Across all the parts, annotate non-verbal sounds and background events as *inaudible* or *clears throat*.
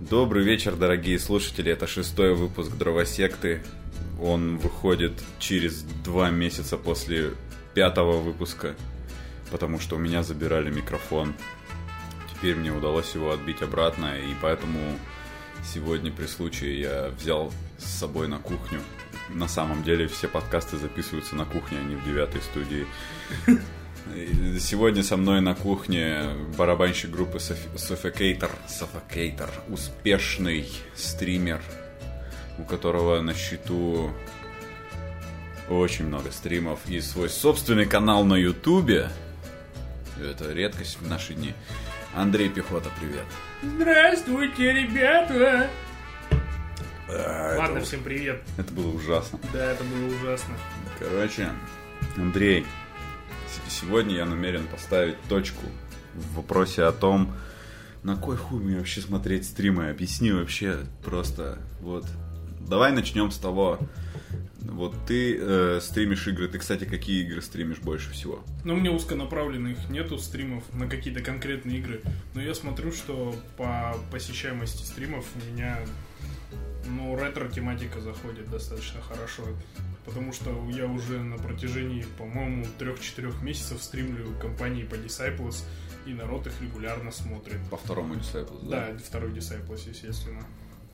Добрый вечер, дорогие слушатели. Это шестой выпуск Дровосекты. Он выходит через два месяца после пятого выпуска, потому что у меня забирали микрофон. Теперь мне удалось его отбить обратно, и поэтому сегодня при случае я взял с собой на кухню. На самом деле все подкасты записываются на кухне, а не в девятой студии. Сегодня со мной на кухне барабанщик группы Suffocator, Suffocator, успешный стример, у которого на счету очень много стримов и свой собственный канал на Ютубе. Это редкость в наши дни. Андрей Пехота, привет. Здравствуйте, ребята! А, Ладно, это, всем привет. это было ужасно. Да, это было ужасно. Короче, Андрей, с- сегодня я намерен поставить точку в вопросе о том, на кой хуй мне вообще смотреть стримы. Объясни вообще просто, вот. Давай начнем с того, вот ты э, стримишь игры, ты, кстати, какие игры стримишь больше всего? Но у меня узконаправленных нету стримов на какие-то конкретные игры. Но я смотрю, что по посещаемости стримов у меня ну, ретро-тематика заходит достаточно хорошо. Потому что я уже на протяжении, по-моему, 3-4 месяцев стримлю компании по Disciples, и народ их регулярно смотрит. По второму Disciples, Да, второй Disciples, естественно.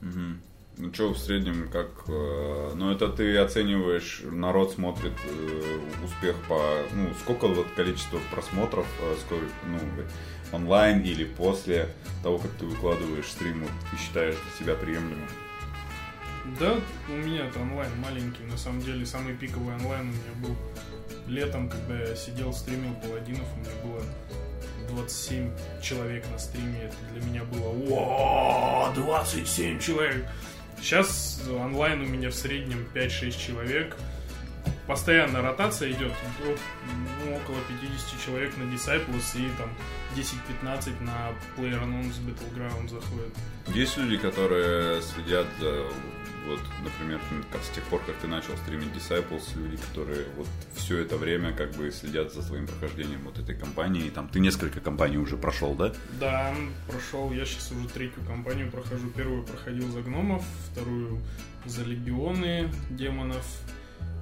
Мгм. Ну что, в среднем, как... э, ну, это ты оцениваешь, народ смотрит э, успех по... Ну, сколько вот количество просмотров, э, сколько, ну, онлайн или после того, как ты выкладываешь стрим, ты считаешь для себя приемлемым? Да, у меня это онлайн маленький. На самом деле, самый пиковый онлайн у меня был летом, когда я сидел, стримил паладинов. У меня было 27 человек на стриме. Это для меня было «О, 27 человек!» Сейчас онлайн у меня в среднем 5-6 человек. Постоянно ротация идет. От, ну, около 50 человек на Disciples и там 10-15 на PlayerUnknown's Battleground заходит. Есть люди, которые следят за... Вот, например, как с тех пор, как ты начал стримить Disciples, люди, которые вот все это время как бы следят за твоим прохождением вот этой кампании. Там ты несколько компаний уже прошел, да? Да, прошел. Я сейчас уже третью кампанию прохожу. Первую проходил за гномов, вторую за легионы демонов.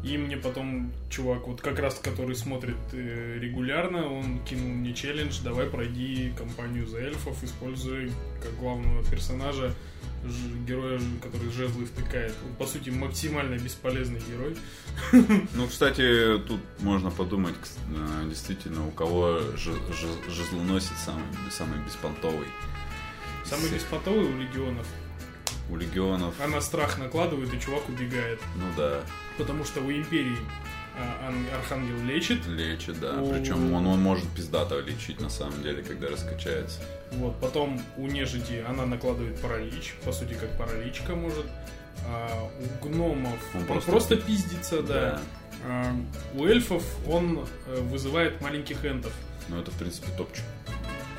И мне потом чувак, вот как раз который смотрит э, регулярно, он кинул мне челлендж, давай пройди кампанию за эльфов, используя как главного персонажа героя, который жезлы втыкает. Он, по сути, максимально бесполезный герой. *laughs* Ну, кстати, тут можно подумать, э, действительно, у кого же- же- жезлоносец самый, самый беспонтовый. Самый беспонтовый у легионов. У легионов, Она страх накладывает, и чувак убегает. ну да, Потому что у Империи а, ан- Архангел лечит, лечит, да. О. Причем он, он может пиздато лечить на самом деле, когда раскачается. вот, потом у нежити она накладывает паралич, по сути, как параличка может. А у гномов Он просто просто, пи- пиздится, да. А у эльфов он э, вызывает маленьких энтов. Ну, это, в принципе, топчик.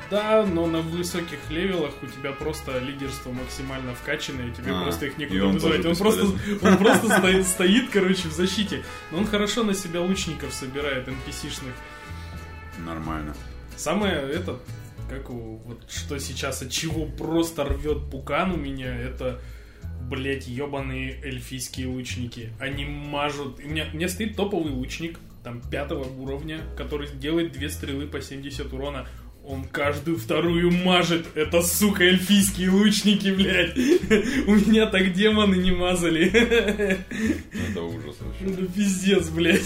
Да, но на высоких левелах у тебя просто лидерство максимально вкачанное, тебе А, просто их некуда он вызывать. *laughs* Он просто, он просто стоит, стоит, короче, в защите. Но он хорошо на себя лучников собирает, NPC-шных. Нормально. Самое это, как его, вот что сейчас от чего просто рвет пукан у меня, это, блять, ебаные эльфийские лучники. Они мажут. У меня, у меня стоит топовый лучник, там, пятого уровня, который делает две стрелы по 70 урона. Он каждую вторую мажет. Это, сука, эльфийские лучники, блядь. У меня так демоны не мазали. Это ужас вообще. Ну пиздец, блядь.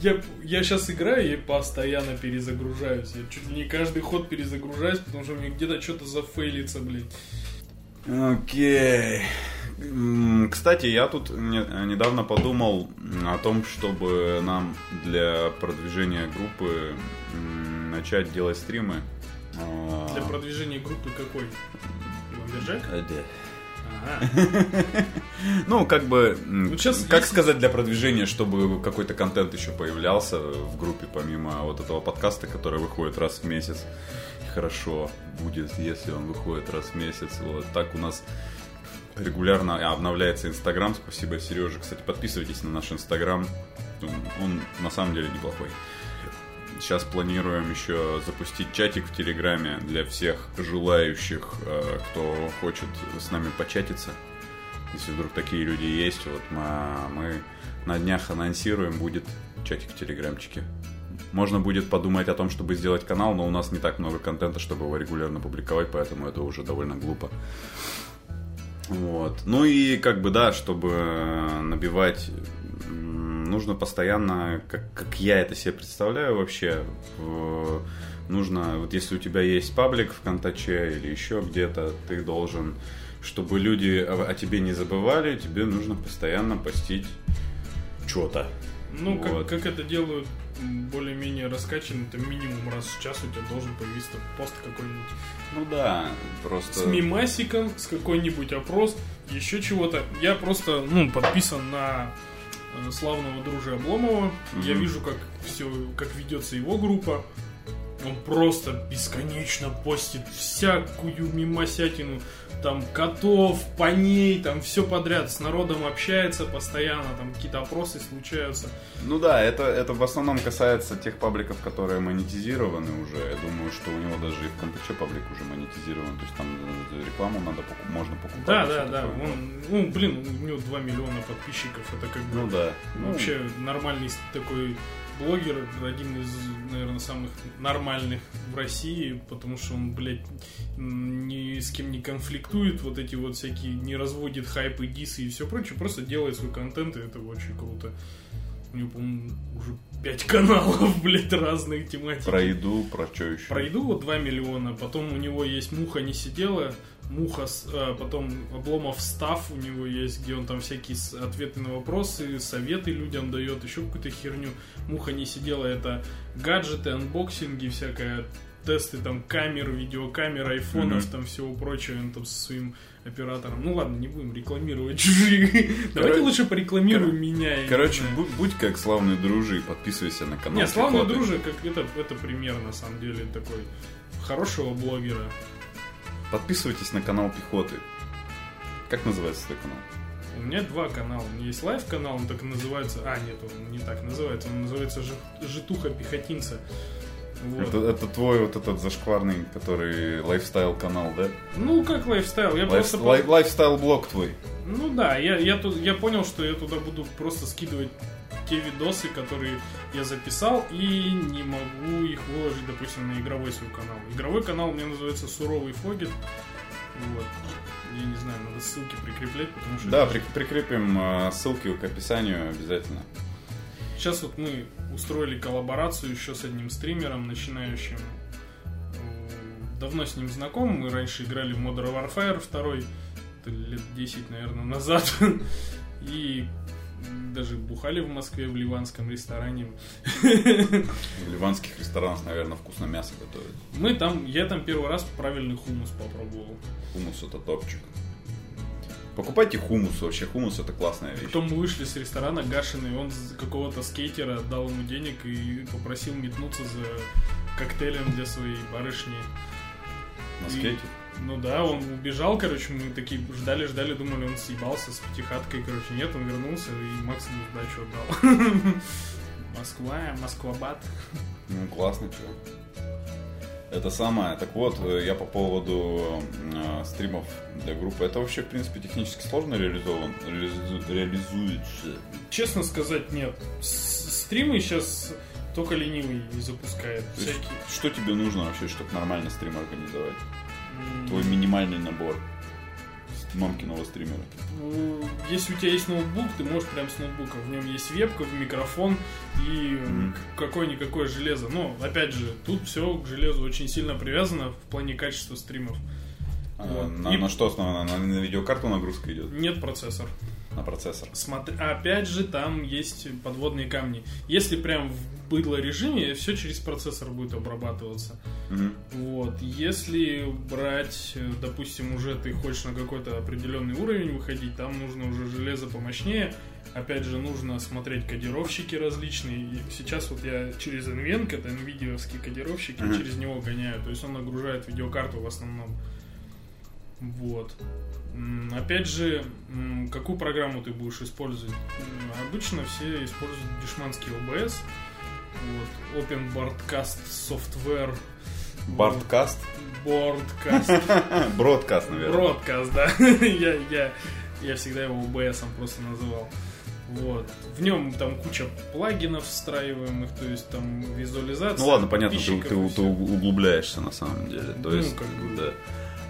Я, я сейчас играю и постоянно перезагружаюсь. Я чуть ли не каждый ход перезагружаюсь, потому что мне где-то что-то зафейлится, блядь. Окей. Кстати, я тут не- недавно подумал о том, чтобы нам для продвижения группы начать делать стримы. А, Для продвижения группы какой? Ламберджек? э, да. *laughs* Ну, как бы, Ну, щас как есть- сказать для продвижения, чтобы какой-то контент еще появлялся в группе, помимо вот этого подкаста, который выходит раз в месяц. Хорошо будет, если он выходит раз в месяц. Вот так у нас регулярно обновляется Инстаграм. Спасибо, Сереже. Кстати, подписывайтесь на наш Инстаграм. Он, он на самом деле неплохой. Сейчас планируем еще запустить чатик в Телеграме для всех желающих, э, кто хочет с нами початиться. Если вдруг такие люди есть, вот мы, мы на днях анонсируем, будет чатик в Телеграмчике. Можно будет подумать о том, чтобы сделать канал, но у нас не так много контента, чтобы его регулярно публиковать, поэтому это уже довольно глупо. Вот. Ну и как бы да, чтобы набивать нужно постоянно, как, как я это себе представляю вообще, в, нужно, вот если у тебя есть паблик в Контаче или еще где-то, ты должен, чтобы люди о, о тебе не забывали, тебе нужно постоянно постить что-то. Ну, вот. как, как это делают более-менее раскачанный, это минимум раз в час у тебя должен появиться пост какой-нибудь. Ну да, просто... С мимасиком, с какой-нибудь опрос, еще чего-то. Я просто, ну, подписан на славного дружи Обломова. Mm-hmm. Я вижу, как все, как ведется его группа. Он просто бесконечно постит всякую мимосятину там котов, поней, там все подряд, с народом общается постоянно, там какие-то опросы случаются. Ну да, это, это в основном касается тех пабликов, которые монетизированы уже. Я думаю, что у него даже и в КМПЧ паблик уже монетизирован, то есть там рекламу надо можно покупать. Да, да, да. Он, ну, блин, у него 2 миллиона подписчиков, это как бы ну, да. вообще ну... нормальный такой блогер, один из, наверное, самых нормальных в России, потому что он, блядь, ни с кем не конфликтует, вот эти вот всякие, не разводит хайпы, дисы и все прочее, просто делает свой контент, и это очень круто. У него, по-моему, уже пять каналов, *laughs* блядь, разных тематик. Про еду, про что еще? Про еду вот 2 миллиона, потом у него есть «Муха не сидела», Муха, а, потом Обломов Став у него есть, где он там всякие ответы на вопросы, советы людям дает, еще какую-то херню. Муха не сидела, это гаджеты, анбоксинги, всякое тесты там камер, видеокамер, айфонов, mm-hmm. там всего прочего, он там со своим оператором. Ну ладно, не будем рекламировать *laughs* чужие. Давайте лучше порекламируем Кор... меня. Короче, будь, будь как Славный Друже подписывайся на канал. Не, Славный Друже, как это, это пример на самом деле такой хорошего блогера. Подписывайтесь на канал Пехоты. Как называется твой канал? У меня два канала. У меня есть life канал, он так и называется. А, нет, он не так называется. Он называется Житуха Пехотинца. Вот. Это, это твой вот этот зашкварный, который lifestyle канал, да? Ну, как lifestyle? Я Life, просто... Li-, lifestyle блог твой. Ну да, я, я, тут, я понял, что я туда буду просто скидывать те видосы, которые я записал, и не могу их выложить, допустим, на игровой свой канал. Игровой канал у меня называется Суровый Фогет. Вот. Я не знаю, надо ссылки прикреплять, потому что... Да, при, прикрепим э, ссылки к описанию обязательно. Сейчас вот мы устроили коллаборацию еще с одним стримером, начинающим. Давно с ним знаком, мы раньше играли в Modern Warfare 2, лет 10, наверное, назад. *laughs* И даже бухали в Москве в ливанском ресторане. В ливанских ресторанах, наверное, вкусно мясо готовят. Мы там, я там первый раз правильный хумус попробовал. Хумус это топчик. Покупайте хумус вообще, хумус это классная вещь. Потом мы вышли с ресторана Гашиный, он какого-то скейтера дал ему денег и попросил метнуться за коктейлем для своей барышни. На и... Ну да, он убежал, короче, мы такие ждали, ждали, думали, он съебался с пятихаткой, короче, нет, он вернулся и максимум сдачу отдал. *laughs* Москва, Москвабат. Ну, классно, чего. Это самое. Так вот, э, я по поводу э, стримов для группы. Это вообще, в принципе, технически сложно реализован, реализу, реализуется? Честно сказать, нет. С стримы сейчас только ленивый запускает. Всякие. Что тебе нужно вообще, чтобы нормально стрим организовать? Твой минимальный набор мамкиного стримера? Ну, если у тебя есть ноутбук, ты можешь прям с ноутбука. В нем есть вебка, микрофон и mm-hmm. какое-никакое железо. Но, опять же, тут все к железу очень сильно привязано в плане качества стримов. А, вот. на, и... на что основано? На, на видеокарту нагрузка идет? Нет, процессор на процессор. Смотри, опять же, там есть подводные камни. Если прям в быдло режиме, все через процессор будет обрабатываться. Угу. Вот. Если брать, допустим, уже ты хочешь на какой-то определенный уровень выходить, там нужно уже железо помощнее. Опять же, нужно смотреть кодировщики различные. И сейчас вот я через NVENC, это NVIDIA кодировщики, угу. через него гоняю. То есть он нагружает видеокарту в основном. Вот. Опять же, какую программу ты будешь использовать? Обычно все используют дешманский OBS. Вот, Open Broadcast Software. Бардкаст? Broadcast. *laughs* Бродкаст, наверное. Broadcast, да. *laughs* я, я, я всегда его OBS просто называл. Вот. В нем там куча плагинов встраиваемых, то есть там визуализация. Ну ладно, понятно, ты, ты- ты углубляешься на самом деле. То Ну, есть, как бы. да.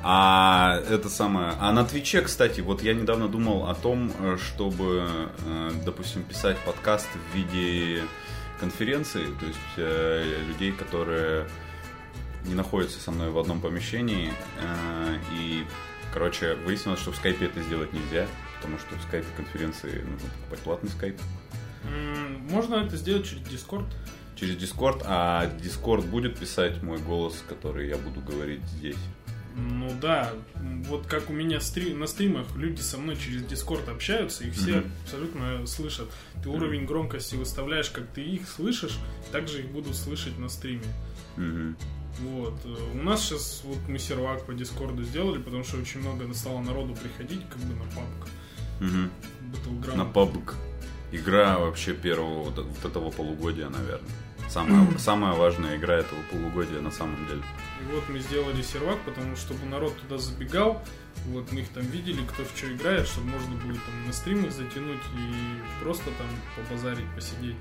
А это самое. А на Твиче, кстати, вот я недавно думал о том, э, чтобы, э, допустим, писать подкаст в виде конференции, то есть э, людей, которые не находятся со мной в одном помещении. И, короче, выяснилось, что в скайпе это сделать нельзя, потому что в скайпе конференции нужно покупать платный скайп. Можно это сделать через Discord. через Discord, а Discord будет писать мой голос, который я буду говорить здесь. Ну да, вот как у меня стри- на стримах люди со мной через Discord общаются, их все Мгм. абсолютно слышат. Ты уровень громкости выставляешь, как ты их слышишь, так же их будут слышать на стриме. Мгм. Вот. У нас сейчас вот мы сервак по Дискорду сделали, потому что очень много стало народу приходить, как бы на. Мгм. Battleground. На PUBG. Игра вообще первого вот этого полугодия, наверное. Самая, *clears throat* самая важная игра этого полугодия на самом деле. И вот мы сделали сервак, потому что чтобы народ туда забегал, вот мы их там видели, кто в что играет, чтобы можно будет там на стримах затянуть и просто там побазарить, посидеть.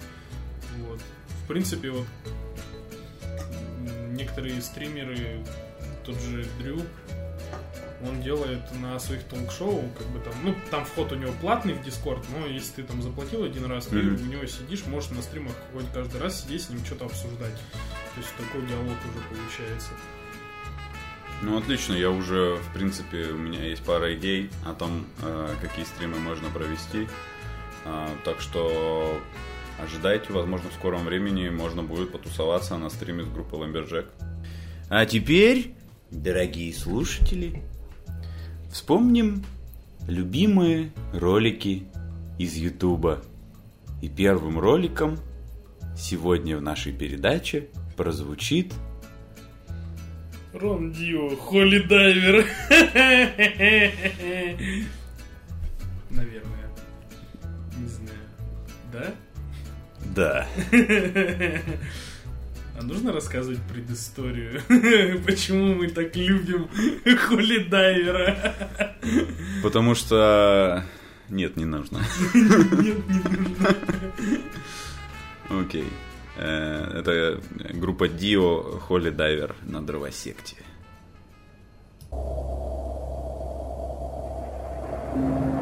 Вот. В принципе, вот некоторые стримеры, тот же Дрю, он делает на своих толк-шоу, как бы там, ну, там вход у него платный в Дискорд, но если ты там заплатил один раз, ты Мгм. у него сидишь, можешь на стримах хоть каждый раз сидеть с ним что-то обсуждать. То есть такой диалог уже получается. Ну, отлично, я уже, в принципе, у меня есть пара идей о том, э, какие стримы можно провести. А, так что ожидайте, возможно, в скором времени можно будет потусоваться на стриме с группой Ламберджек. А теперь, дорогие слушатели, вспомним любимые ролики из Ютуба. И первым роликом сегодня в нашей передаче прозвучит Рон Дио, Холли Дайвер. Наверное. Не знаю. Да? «Да». *laughs* А нужно рассказывать предысторию? *laughs* Почему мы так любим *laughs* Холли Дайвера? Потому что... Нет, не нужно. *laughs* Нет, не нужно. Окей. Э, Это группа Дио Холли Дайвер на дровосекте. Holy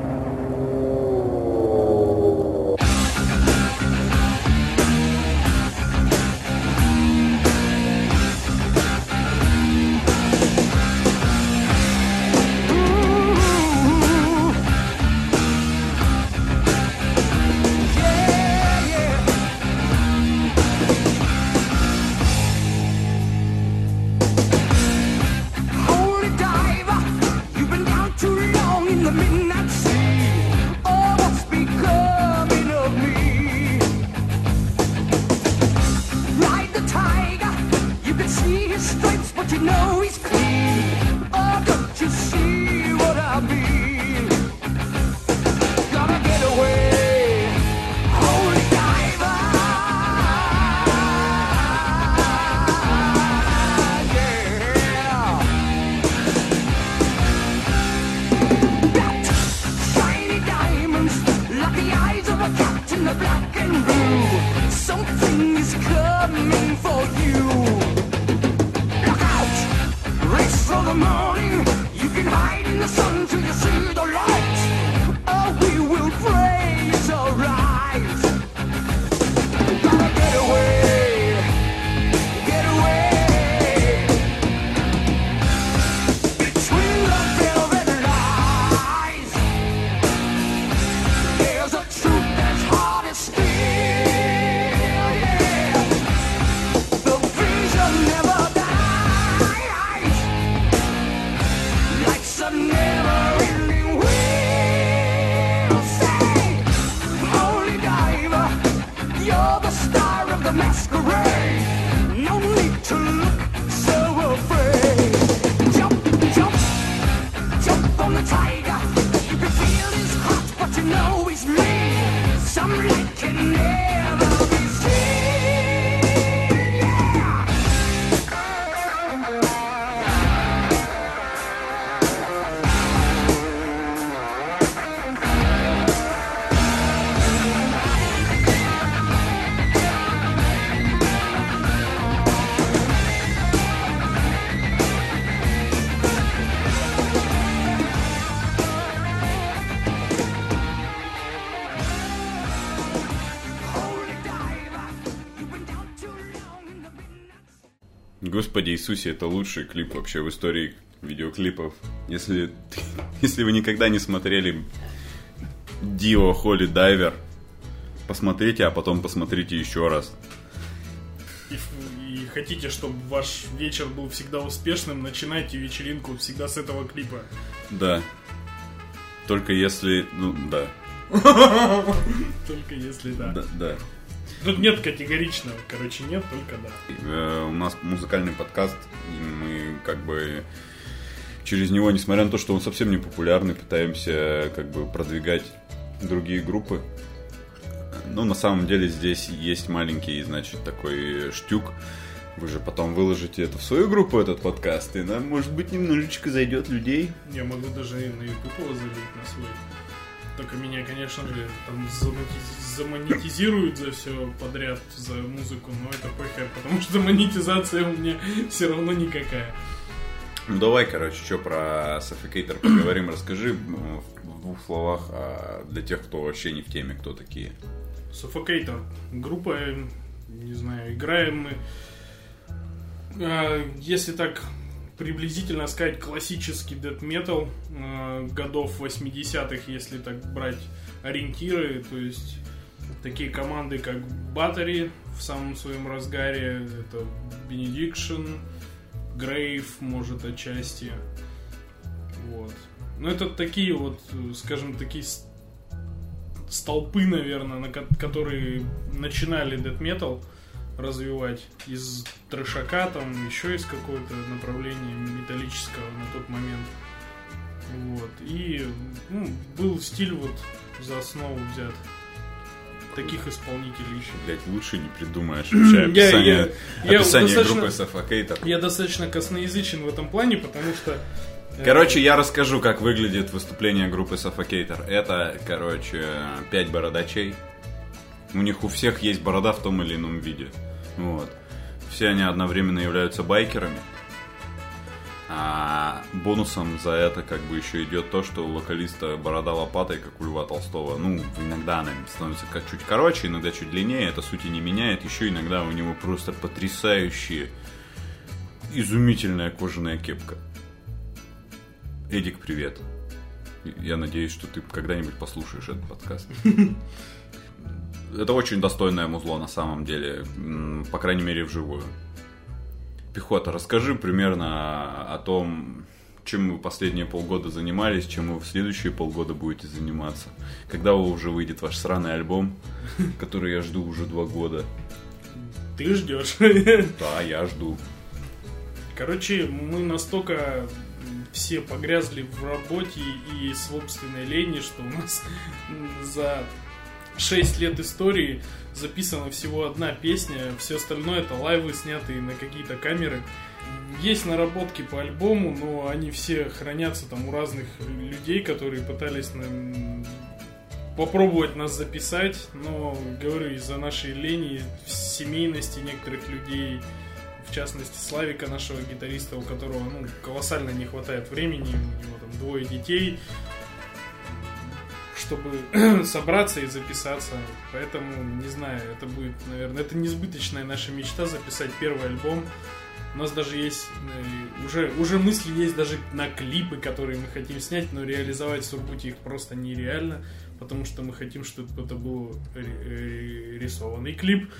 Иисусе, это лучший клип вообще в истории видеоклипов. Если, *laughs* если вы никогда не смотрели Дио Холли Дайвер, посмотрите, а потом посмотрите еще раз. И, и хотите, чтобы ваш вечер был всегда успешным, начинайте вечеринку всегда с этого клипа. Да. Только если, ну, да. *laughs* Только если да. Да, да. Тут нет категоричного, короче, нет, только да. Э, У нас музыкальный подкаст, и мы как бы через него, несмотря на то, что он совсем не популярный, пытаемся как бы продвигать другие группы. Ну, на самом деле здесь есть маленький, значит, такой штюк. Вы же потом выложите это в свою группу, этот подкаст, и нам, может быть, немножечко зайдет людей. Я могу даже и на YouTube его залить на свой. Только меня, конечно же, там замонетиз- замонетизируют за все подряд, за музыку, но это похер, потому что монетизация у меня все равно никакая. Ну, давай, короче, что про Suffocator поговорим. Расскажи в двух словах а, для тех, кто вообще не в теме, кто такие. Suffocator. Группа, не знаю, играем мы, э, если так приблизительно сказать, классический death metal э, годов 80-х, если так брать ориентиры, то есть такие команды, как Battery в самом своем разгаре, это Benediction, Grave, может, отчасти. Вот. Но это такие вот, скажем, такие столпы, наверное, на ко- которые начинали death metal развивать из трешака, там еще из какого-то направления металлического на тот момент. Вот. И ну, был стиль вот за основу взят таких исполнителей. Блять, лучше не придумаешь *clears throat* вообще Я- описание, я- я описание достаточно- группы Suffocator. Я достаточно косноязычен в этом плане, потому что... э, Короче, я расскажу, как выглядит выступление группы Suffocator. Это, короче, пять бородачей. У них у всех есть борода в том или ином виде. Вот. Все они одновременно являются байкерами. А бонусом за это как бы еще идет то, что у вокалиста борода лопатой, как у Льва Толстого. Ну, иногда она становится как чуть короче, иногда чуть длиннее, это сути не меняет. Еще иногда у него просто потрясающие, изумительная кожаная кепка. Эдик, привет. Я надеюсь, что ты когда-нибудь послушаешь этот подкаст. *laughs* Это очень достойное музло на самом деле, по крайней мере вживую. Пехота, расскажи примерно о том, чем вы последние полгода занимались, чем вы в следующие полгода будете заниматься. Когда уже выйдет ваш сраный альбом, *laughs* который я жду уже два года. Ты ждешь. *laughs* Да, я жду. Короче, мы настолько все погрязли в работе и собственной лени, что у нас *laughs* за 6 лет истории записана всего одна песня, все остальное это лайвы, снятые на какие-то камеры. Есть наработки по альбому, но они все хранятся там у разных людей, которые пытались нам попробовать нас записать, но, говорю, из-за нашей лени, семейности некоторых людей, в частности, Славика, нашего гитариста, у которого ну, колоссально не хватает времени, у него там двое детей, чтобы *clears throat* собраться и записаться. Поэтому, не знаю, это будет, наверное, это несбыточная наша мечта записать первый альбом. У нас даже есть э, уже, уже мысли есть даже на клипы, которые мы хотим снять, но реализовать в Сургуте их просто нереально, потому что мы хотим, чтобы это был э, рисованный клип.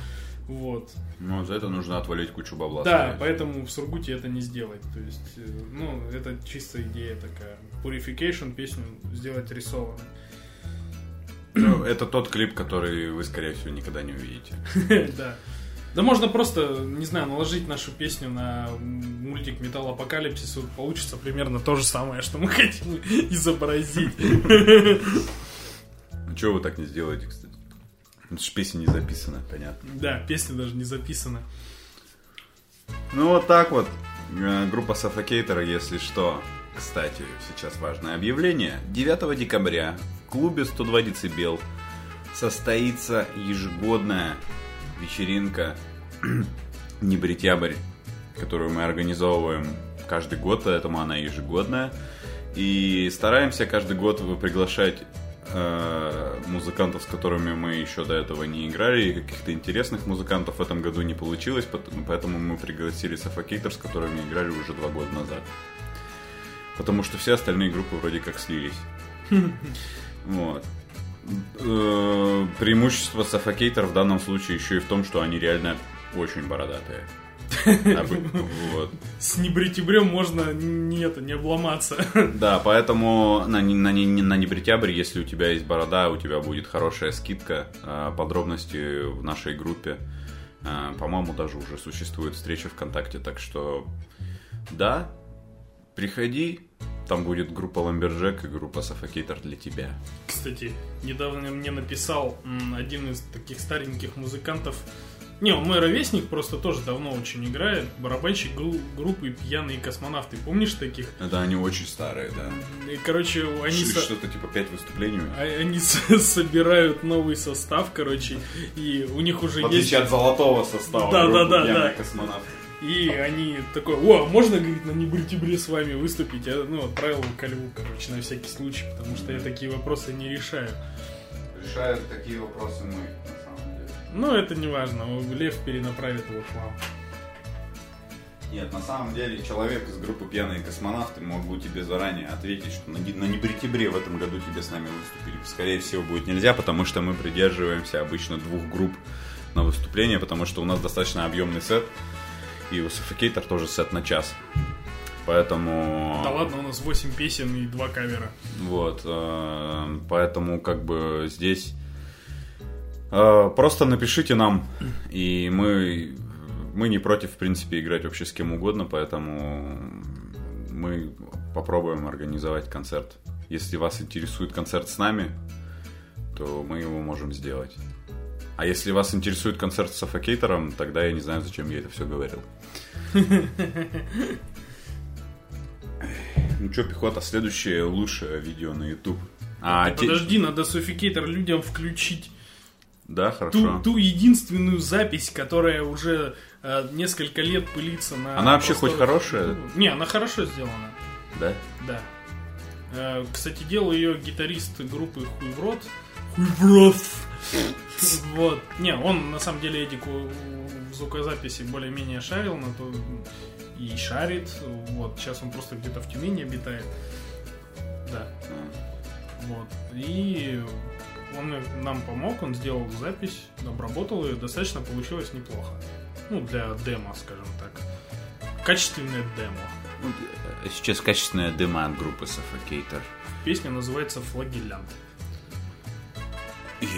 Вот. Ну, за это нужно отвалить кучу бабла. Да, скорее поэтому в Сургуте это не сделать. То есть, э, ну, это чисто идея такая. Purification песню сделать рисованной. Ну, *clears throat* Это тот клип, который вы, скорее всего, никогда не увидите. *laughs* Да. Да можно просто, не знаю, наложить нашу песню на мультик Металл Апокалипсис, вот получится примерно то же самое, что мы *laughs* хотим изобразить. Ну, чего вы так не сделаете, кстати? Это ж песня не записана, понятно. Да, песня даже не записана. Ну, вот так вот. Э, Группа Suffocator, если что. Кстати, сейчас важное объявление. 9 декабря клубе 102 децибел состоится ежегодная вечеринка *clears throat* Небритябрь, которую мы организовываем каждый год, поэтому она ежегодная. И стараемся каждый год приглашать э, музыкантов, с которыми мы еще до этого не играли, и каких-то интересных музыкантов в этом году не получилось, поэтому мы пригласили Suffocator, с которыми играли уже два года назад. Потому что все остальные группы вроде как слились. *laughs* Вот. Э, Преимущество Suffocator в данном случае еще и в том, что они реально очень бородатые. А Вот. С небритебрем можно не, это, не обломаться. Да, поэтому на, на, не- на небритябрь, если у тебя есть борода, у тебя будет хорошая скидка. А, Подробности в нашей группе. А, По-моему, даже уже существует встреча ВКонтакте, так что да, приходи. Там будет группа Ламберджек и группа Suffocator для тебя. Кстати, недавно мне написал один из таких стареньких музыкантов. Не, он мой ровесник, просто тоже давно очень играет. Барабанщик гру- группы «Пьяные космонавты». Помнишь таких? Это они очень старые, да. И, короче, они... Ш- со- Что-то типа 5 выступлений. а- Они с- *laughs* собирают новый состав, короче, и у них уже В есть... отличие от золотого состава. Да, да, да, «Пьяные да. космонавты. И они такой, о, а можно, говорит, на небритебре с вами выступить? Я, ну, отправил ко льву, короче, на всякий случай, потому что я такие вопросы не решаю. Решают такие вопросы мы, на самом деле. Но это не важно, Лев перенаправит его к вам. Нет, на самом деле человек из группы «Пьяные космонавты» мог бы тебе заранее ответить, что на, на небритебре в этом году тебе с нами выступили. Скорее всего, будет нельзя, потому что мы придерживаемся обычно двух групп на выступление, потому что у нас достаточно объемный сет, и у Suffocator тоже сет на час. Поэтому... Да ладно, у нас 8 песен и 2 кавера. Вот, э, поэтому как бы здесь э, просто напишите нам, и мы мы не против, в принципе, играть вообще с кем угодно, поэтому мы попробуем организовать концерт. Если вас интересует концерт с нами, то мы его можем сделать. А если вас интересует концерт с Suffocator, тогда я не знаю, зачем я это все говорил. *laughs* Ну что, пехота, следующее лучшее видео на YouTube. А, те- Подожди, надо Суфикейтор людям включить Да, ту, хорошо. ту единственную запись, которая уже э, несколько лет пылится на... Она вообще хоть хорошая? YouTube. Не, она хорошо сделана, Да? да. Э, кстати, делал ее гитарист группы Хуй в рот. Хуй в рот! *laughs* Вот. Не, он на самом деле Эдик в звукозаписи более-менее шарил на то и шарит. Вот. Сейчас он просто где-то в Тюмени обитает. Да. Вот. И он нам помог, он сделал запись, обработал ее, достаточно получилось неплохо. Ну, для демо, скажем так. Качественное демо. Э, Сейчас качественная дыма от группы Suffocator. Песня называется «Флагелянт». More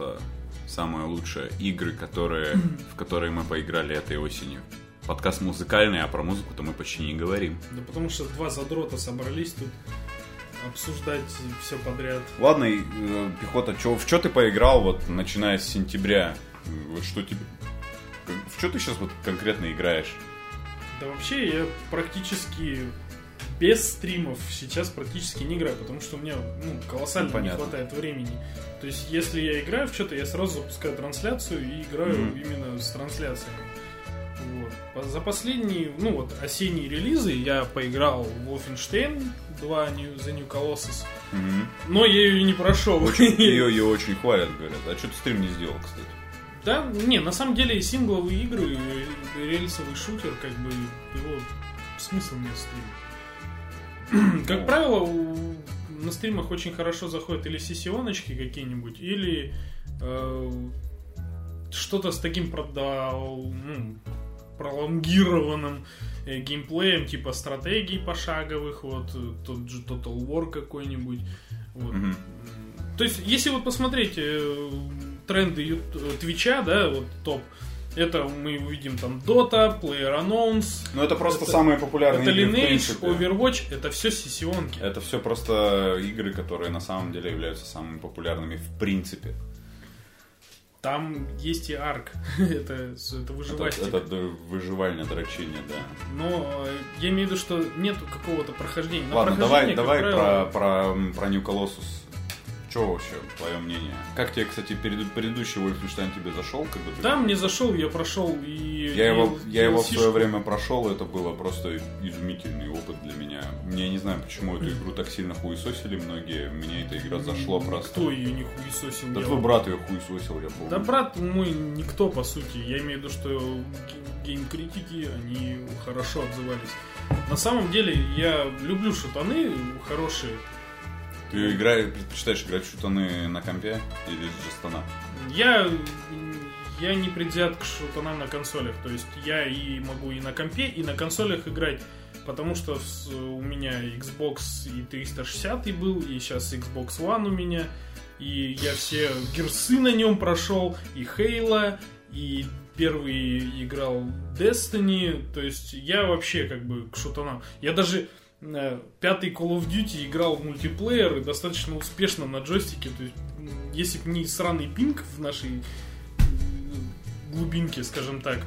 просто самые лучшие игры, которые, в которые мы поиграли этой осенью. Подкаст музыкальный, а про музыку-то мы почти не говорим. Да потому что два задрота собрались тут обсуждать все подряд. Ладно, и, э, пехота, чё, в что ты поиграл вот начиная с сентября? Вот что тебе... В что ты сейчас вот конкретно играешь? Да вообще я практически без стримов сейчас практически не играю, потому что у меня ну, колоссально понятно. не хватает времени. То есть, если я играю в что-то, я сразу запускаю трансляцию и играю Мгм. именно с трансляциями. Вот. За последние, ну вот, осенние релизы я поиграл в Wolfenstein 2 New, The New Colossus, Мгм. но я ее не прошел. Ее, ее очень хвалят, говорят. А что ты стрим не сделал, кстати? Да, не, на самом деле сингловые игры, рельсовый шутер, как бы его смысл нет стрима. *clears throat* Как правило, у- на стримах очень хорошо заходят или сессионочки какие-нибудь, или э, что-то с таким продал, ну, пролонгированным э, геймплеем, типа стратегий пошаговых, вот э, тот же Total War какой-нибудь. Вот. Мгм. То есть, если вот посмотреть э, тренды э, Твича, да, вот топ, это мы увидим там Dota, PlayerUnknown's, Ну, это просто Это- самые популярные это игры, Lineage. Overwatch, это все сессионки. Это все просто игры, которые на самом деле являются самыми популярными в принципе. Там есть и арк, *laughs* это, это Это, выживастик. это д- выживальное дрочение, да. Но э, я имею в виду, что нету какого-то прохождения. Ладно, давай, давай правило, про, про, про New Colossus. Что вообще, твое мнение? Как тебе, кстати, перед, предыдущий Wolfenstein тебе зашел? Как бы ты- Да, мне зашел, я прошел и... Я его, и я его в свое время прошел, это было просто изумительный опыт для меня. Я не знаю, почему эту игру так сильно хуесосили многие. Мне эта игра зашло просто. Кто ее не хуесосил? Да Я твой брат ее хуесосил, я помню. Да брат мой никто, по сути. Я имею в виду, что ге- гейм-критики, они хорошо отзывались. На самом деле, я люблю шутаны хорошие. Ты играешь, предпочитаешь играть в шутаны на компе или с джастана? Я, я не предвзят к шутанам на консолях. То есть я и могу и на компе, и на консолях играть. Потому что у меня Xbox и 360 был, и сейчас Xbox One у меня. И я все герсы на нем прошел, и Halo, и первый играл Destiny. То есть я вообще как бы к шутанам. Я даже пятый Call of Duty играл в мультиплеер и достаточно успешно на джойстике. То есть, если бы не сраный пинг в нашей м, глубинке, скажем так,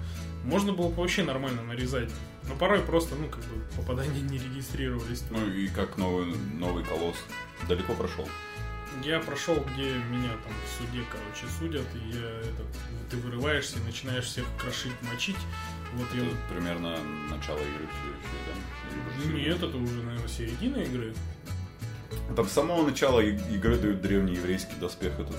можно было бы вообще нормально нарезать. Но порой просто, ну, как бы, попадания не регистрировались. Ну и как новый, новый колосс. Далеко прошел. Я прошел, где меня там в суде, короче, судят, и я это, ты вырываешься и начинаешь всех крошить, мочить. Вот я... Это примерно начало игры все еще, да? Или уже Нет, это уже, наверное, середина игры. Там с самого начала игры дают древний еврейский доспех этот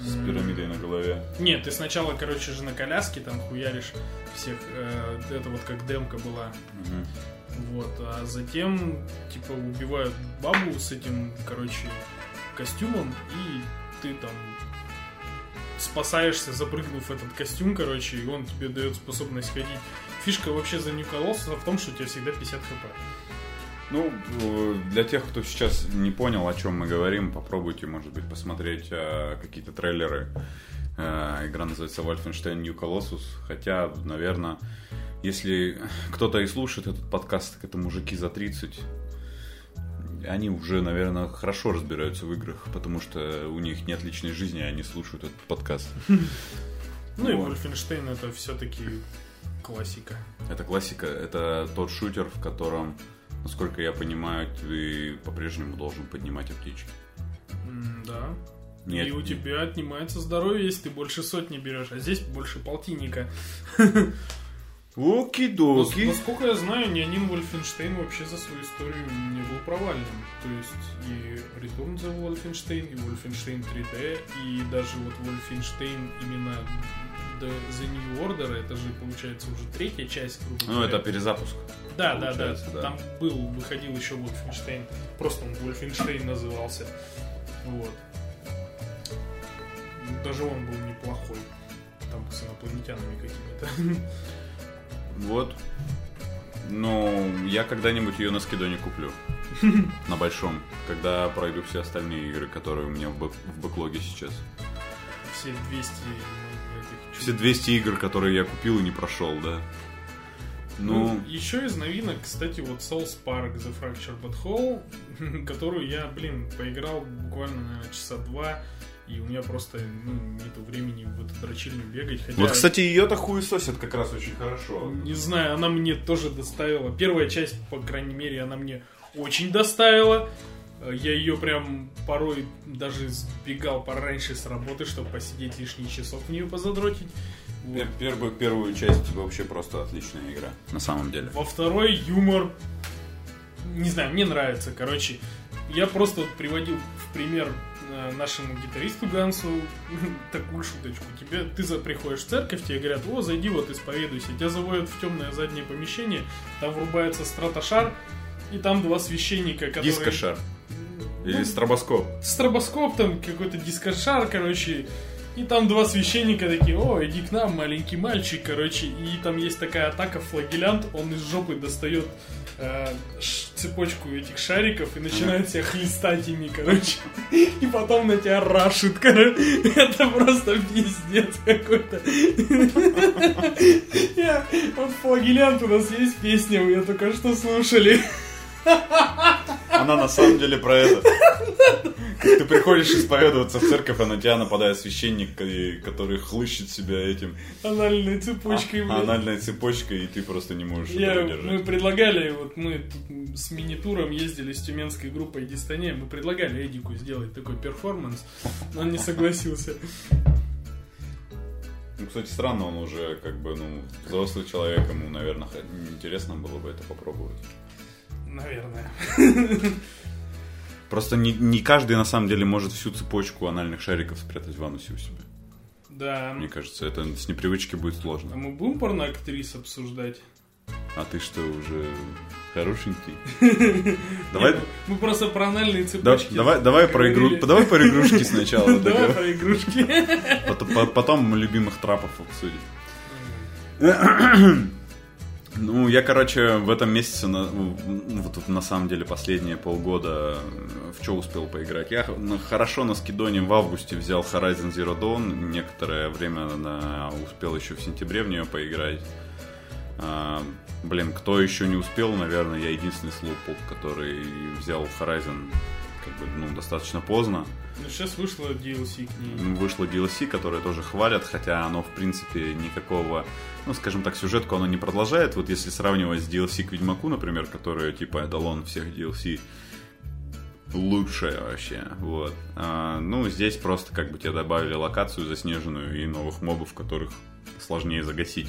с пирамидой на голове. Нет, ты сначала, короче же, на коляске там хуяришь всех. э, это вот как демка была. Мгм. Вот, а затем, типа, убивают бабу с этим, короче, костюмом, и ты там спасаешься, запрыгнув этот костюм, короче, и он тебе дает способность ходить. Фишка вообще за New Colossus в том, что у тебя всегда 50 хп. Ну, э, для тех, кто сейчас не понял, о чем мы говорим, попробуйте, может быть, посмотреть э, какие-то трейлеры. Э, игра называется Wolfenstein New Colossus. Хотя, наверное, если кто-то и слушает этот подкаст, так это мужики за 30. Они уже, наверное, хорошо разбираются в играх, потому что у них нет личной жизни, и они слушают этот подкаст. *laughs* Ну и. Wolfenstein это все-таки классика. Это классика, это тот шутер, в котором, насколько я понимаю, ты по-прежнему должен поднимать аптечки. М, Да. Нет, и у тебя отнимается здоровье, если ты больше сотни берешь, а здесь больше полтинника. Оки-доки. Насколько я знаю, ни один Wolfenstein вообще за свою историю не был провальным. То есть и Return the Wolfenstein, и Wolfenstein 3D, и даже вот Wolfenstein именно The, The New Order, это же получается уже третья часть, грубо Ну, это перезапуск. Да, да, да, да. Там был, выходил еще Wolfenstein. Просто он Wolfenstein назывался. Вот. Даже он был неплохой. Там с инопланетянами какими-то. Вот. Ну, Я когда-нибудь ее на скидоне куплю. *laughs* На большом. Когда пройду все остальные игры, которые у меня в, бэк- в бэклоге сейчас. Все 200 этих Все 200 игр, которые я купил и не прошел, да. Ну, Ну, еще из новинок, кстати, вот Souls Park The Fractured But Whole, *laughs* которую я, блин, поиграл буквально, наверное, часа два, и у меня просто, ну, нету времени в эту дрочильню бегать, хотя... вот, кстати, ее-то хуесосят как раз очень хорошо. Не знаю, она мне тоже доставила. Первая часть, по крайней мере, она мне очень доставила. Э, Я ее прям порой даже сбегал пораньше с работы, чтобы посидеть лишние часов в нее позадротить. Вот. Пер- Первую, первую часть вообще просто отличная игра. На самом деле. Во второй юмор, не знаю, мне нравится. Короче, я просто вот приводил в пример э, нашему гитаристу Гансу *laughs* такую шуточку. Тебе, ты за, приходишь в церковь, тебе говорят, о, зайди вот исповедуйся. Тебя заводят в темное заднее помещение, там врубается стратошар, и там два священника, которые... Дискошар. Или стробоскоп. Стробоскоп, там какой-то дискошар, короче. И там два священника такие, о, иди к нам, маленький мальчик, короче. И там есть такая атака, флагелянт, он из жопы достает э, цепочку этих шариков и начинает тебя хлестать ими, короче. И потом на тебя рашит, короче. Это просто пиздец какой-то. Я- Вот флагелянт у нас есть песня, вы ее только что слушали. Она на самом деле про это. Как ты приходишь исповедоваться в церковь, а на тебя нападает священник, который хлыщет себя этим Анальной цепочкой, блядь. анальной цепочкой, и ты просто не можешь Я, это мы удержать. предлагали, вот мы с мини-туром ездили с тюменской группой Дистане, мы предлагали Эдику сделать такой перформанс, но он не согласился. Ну, кстати, странно, он уже как бы, ну, взрослый человек, ему, наверное, интересно было бы это попробовать. Наверное. Просто не, не каждый на самом деле может всю цепочку анальных шариков спрятать в анусе у себя. Да. Мне кажется, это с непривычки будет А сложно. мы будем порноактрис обсуждать? А ты что, уже хорошенький? *laughs* Давай, Мы просто про анальные цепочки. давай, давай про игру, давай про игрушки сначала. *laughs* Давай про игрушки. Потом, по- потом мы любимых трапов обсудим. Ну, я, короче, в этом месяце, на, в- вот тут, на самом деле, последние полгода э, в что успел поиграть? Я на- хорошо на скидоне в августе взял Horizon Zero Dawn, некоторое время на, успел еще в сентябре в нее поиграть. А, блин, кто еще не успел, наверное, я единственный слоупок, который взял Horizon как бы, ну, достаточно поздно. Ну, сейчас вышло DLC к ней. Ну, вышло DLC, которое тоже хвалят, хотя оно, в принципе, никакого, ну, скажем так, сюжетку оно не продолжает. Вот если сравнивать с DLC к Ведьмаку, например, которое, типа, эталон всех DLC, лучшее вообще, вот. А, ну, здесь просто, как бы, тебе добавили локацию заснеженную и новых мобов, которых сложнее загасить.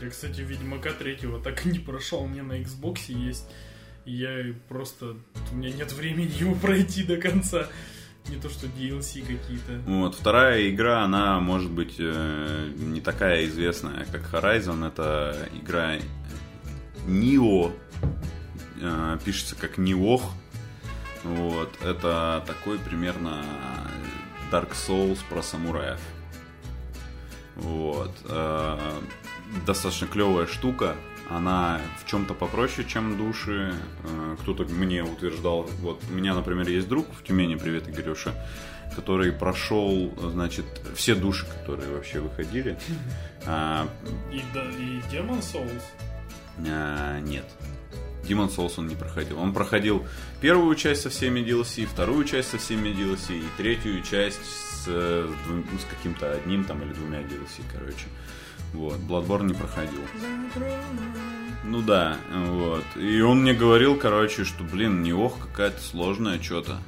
Я, кстати, Ведьмака третьего так и не прошел. Меня на Xbox есть. Я просто... У меня нет времени его пройти до конца. Не то, что DLC какие-то. Вот, вторая игра, она может быть э, не такая известная, как Horizon. Это игра Нио. Э, пишется как Ниох. Вот, это такой примерно Dark Souls про самураев. Вот. э, достаточно клевая штука. Она в чем-то попроще, чем души. Э, Кто-то мне утверждал, вот у меня, например, есть друг в Тюмени, привет, Игорюша, который прошел, значит, все души, которые вообще выходили. А, И, да, и Demon Souls. а, нет. Demon Souls он не проходил. Он проходил первую часть со всеми DLC, вторую часть со всеми DLC и третью часть с, э, с каким-то одним там или двумя DLC, короче. Вот. Bloodborne не проходил. Ну да, вот. И он мне говорил, короче, что, блин, не ох, какая-то сложная что-то.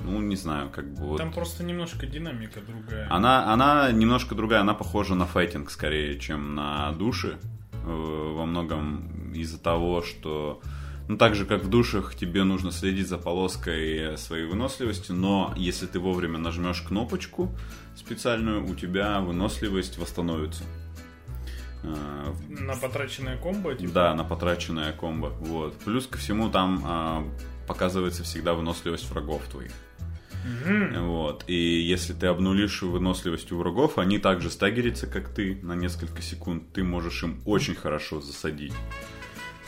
Ну, не знаю, как бы вот. Там просто немножко динамика другая. Она, она немножко другая, она похожа на файтинг скорее, чем на души. э, Во многом из-за того, что... Ну, так же, как в душах, тебе нужно следить за полоской своей выносливости, но если ты вовремя нажмешь кнопочку специальную, у тебя выносливость восстановится. Э, На потраченное комбо, типа. да, на потраченное комбо. Вот. Плюс ко всему там а, показывается всегда выносливость врагов твоих. Вот. И если ты обнулишь выносливость у врагов, они также стагерятся, как ты, на несколько секунд. Ты можешь им очень хорошо засадить.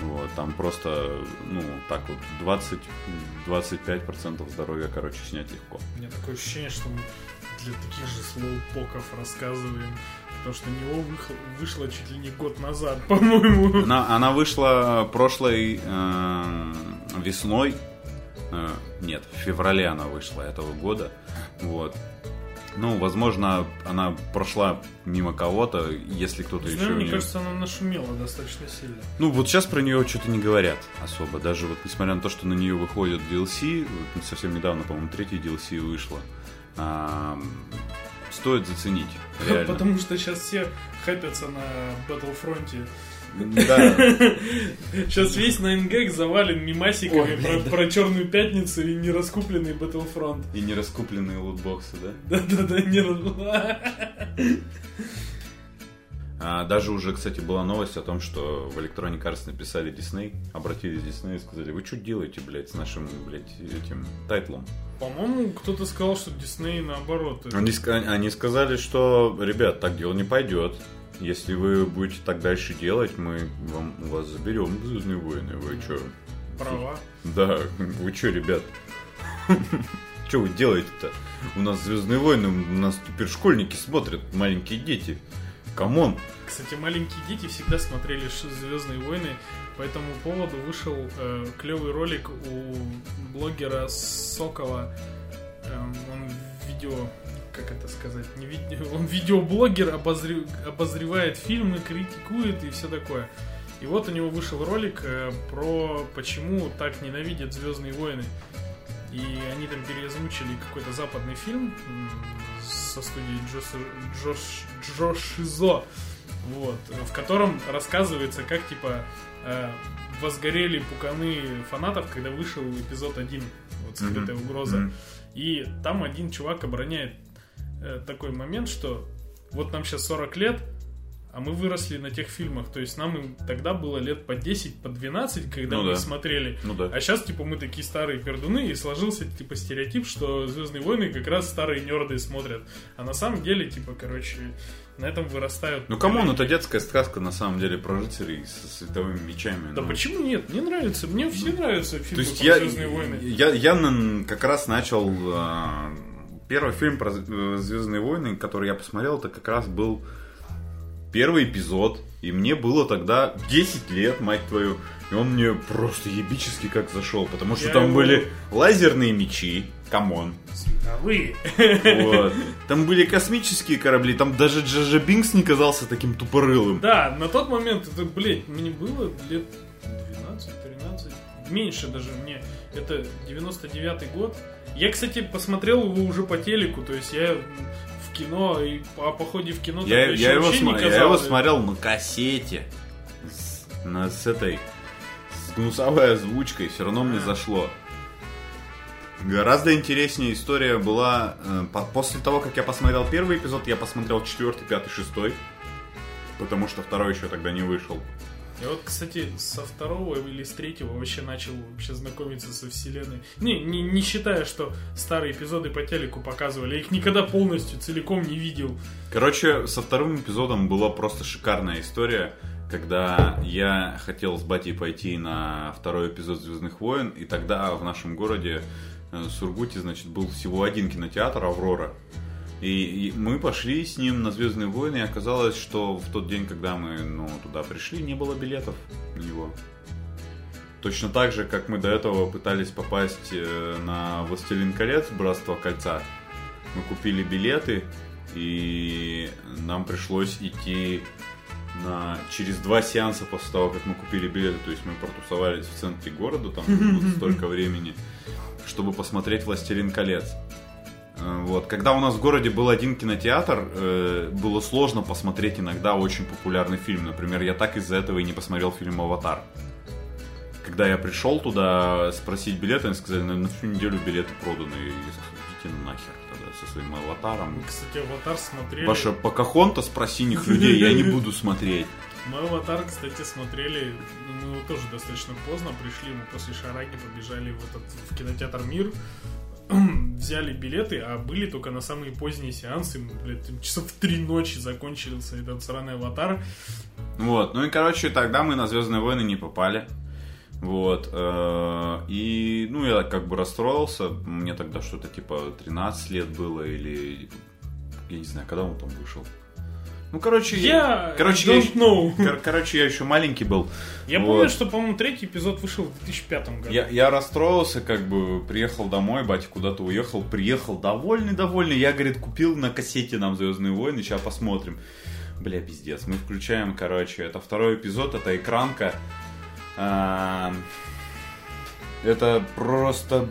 Вот, там просто, ну, так вот, 20-25% здоровья, короче, снять легко. У меня такое ощущение, что мы для таких же слоупоков рассказываем. Потому что него вышло чуть ли не год назад, *laughs* по-моему. Она, она вышла прошлой э, весной. Э, нет, в феврале она вышла этого года. Вот. Ну, возможно, она прошла мимо кого-то, если кто-то еще... Мне неё- кажется, она нашумела достаточно сильно. Ну, вот сейчас про нее что-то не говорят особо. Даже вот несмотря на то, что на нее выходит DLC, вот совсем недавно, по-моему, третий DLC вышло. а, стоит заценить. *laughs* Реально. Потому что сейчас все хэпятся на Battlefront. Да. *laughs* Сейчас весь 9gag завален мимасиками Ой, про, да. про Черную Пятницу и нераскупленный Battlefront. И не раскупленные лутбоксы, да? *laughs* Да-да-да, не А, даже уже, кстати, была новость о том, что в Electronic Arts написали Disney, обратились в Disney и сказали, вы что делаете, блядь, с нашим, блядь, этим тайтлом? По-моему, кто-то сказал, что Дисней наоборот. Они, ска- они сказали, что, ребят, так дело не пойдет. Если вы будете так дальше делать, мы вам, вас заберем Звездные войны. Вы что? Права. Да, вы что, ребят? *laughs* Что вы делаете-то? У нас Звездные войны, у нас теперь школьники смотрят, маленькие дети. Come on. Кстати, маленькие дети всегда смотрели Звездные войны. По этому поводу вышел э, клевый ролик у блогера Сокола. Эм, он видео, как это сказать, не видео, *laughs* он видеоблогер обозре- обозревает фильмы, критикует и все такое. И вот у него вышел ролик э, про почему так ненавидят Звездные войны. И они там переозвучили какой-то западный фильм со Джос, Джош, Джош Шизо, вот, в котором рассказывается, как типа э, возгорели пуканы фанатов, когда вышел эпизод 1, вот скрытая угроза. Мгм. И там один чувак обороняет э, такой момент, что вот нам сейчас 40 лет, а мы выросли на тех фильмах. То есть нам им тогда было лет по 10, по 12, когда Ну мы да. смотрели. Ну да. А сейчас, типа, мы такие старые пердуны, и сложился, типа, стереотип, что Звездные войны как раз старые нерды смотрят. А на самом деле, типа, короче, на этом вырастают. Ну, come on, это детская сказка, на самом деле, про рыцарей со световыми мечами. Да ну. почему нет? Мне нравится. Мне все нравятся То фильмы есть про я, Звездные войны. я, я на- как раз начал... а, Первый фильм про Звездные войны, который я посмотрел, это как раз был первый эпизод. И мне было тогда 10 лет, мать твою. И он мне просто ебически как зашел. Потому что Я там его- были лазерные мечи. Come on. Световые. Вот. Там были космические корабли. Там даже Джа-Джа Бинкс не казался таким тупорылым. Да, на тот момент, это, блядь, мне было лет 12-13, меньше даже мне. Это 99-й год. Я, кстати, посмотрел его уже по телеку, то есть я кино, и по походе в кино Я, я его, сма- я его смотрел на кассете. С, на, с этой... С гнусовой озвучкой. Все равно мне А. зашло. Гораздо интереснее история была... э, по- после того, как я посмотрел первый эпизод, я посмотрел четвертый, пятый, шестой. Потому что второй еще тогда не вышел. Я вот, кстати, со второго или с третьего вообще начал вообще знакомиться со вселенной. Не, не, не считая, что старые эпизоды по телеку показывали. Я их никогда полностью, целиком не видел. Короче, со вторым эпизодом была просто шикарная история, когда я хотел с батей пойти на второй эпизод Звездных войн, и тогда в нашем городе э, Сургуте, значит, был всего один кинотеатр Аврора. И, и мы пошли с ним на Звездные войны, и оказалось, что в тот день, когда мы ну, туда пришли, не было билетов на него. Точно так же, как мы до этого пытались попасть э, на Властелин колец, Братство кольца. Мы купили билеты, и нам пришлось идти на, через два сеанса после того, как мы купили билеты. То есть мы протусовались в центре города, там столько *laughs* времени, чтобы посмотреть «Властелин колец». Э, Вот. Когда у нас в городе был один кинотеатр, э, было сложно посмотреть иногда очень популярный фильм. Например, я так из-за этого и не посмотрел фильм «Аватар». Когда я пришел туда спросить билеты, они сказали, на, на всю неделю билеты проданы. И идите нахер тогда со своим аватаром. Мы, кстати, аватар смотрели. Ваша Покахонта про синих людей я не *laughs* буду смотреть. Мы аватар, кстати, смотрели. ну, Мы тоже достаточно поздно пришли. Мы после Шараги побежали в этот в кинотеатр Мир. *clears throat* Взяли билеты, а были только на самые поздние сеансы. Блядь, часов в три ночи закончился этот сраный аватар. Вот, ну и, короче, тогда мы на Звездные войны не попали. Вот. э, И, ну, я как бы расстроился. Мне тогда что-то типа 13 лет было или... Я не знаю, когда он там вышел. Ну, короче, Я короче, я, know. кор- короче, я еще маленький был. Я Вот. помню, что, по-моему, третий эпизод вышел в 2005 году. Я, я расстроился, как бы приехал домой, батя куда-то уехал, приехал довольный, довольный. Я, говорит, купил на кассете нам Звездные войны, сейчас посмотрим. Бля, пиздец. Мы включаем, короче, это второй эпизод, это экранка. Это просто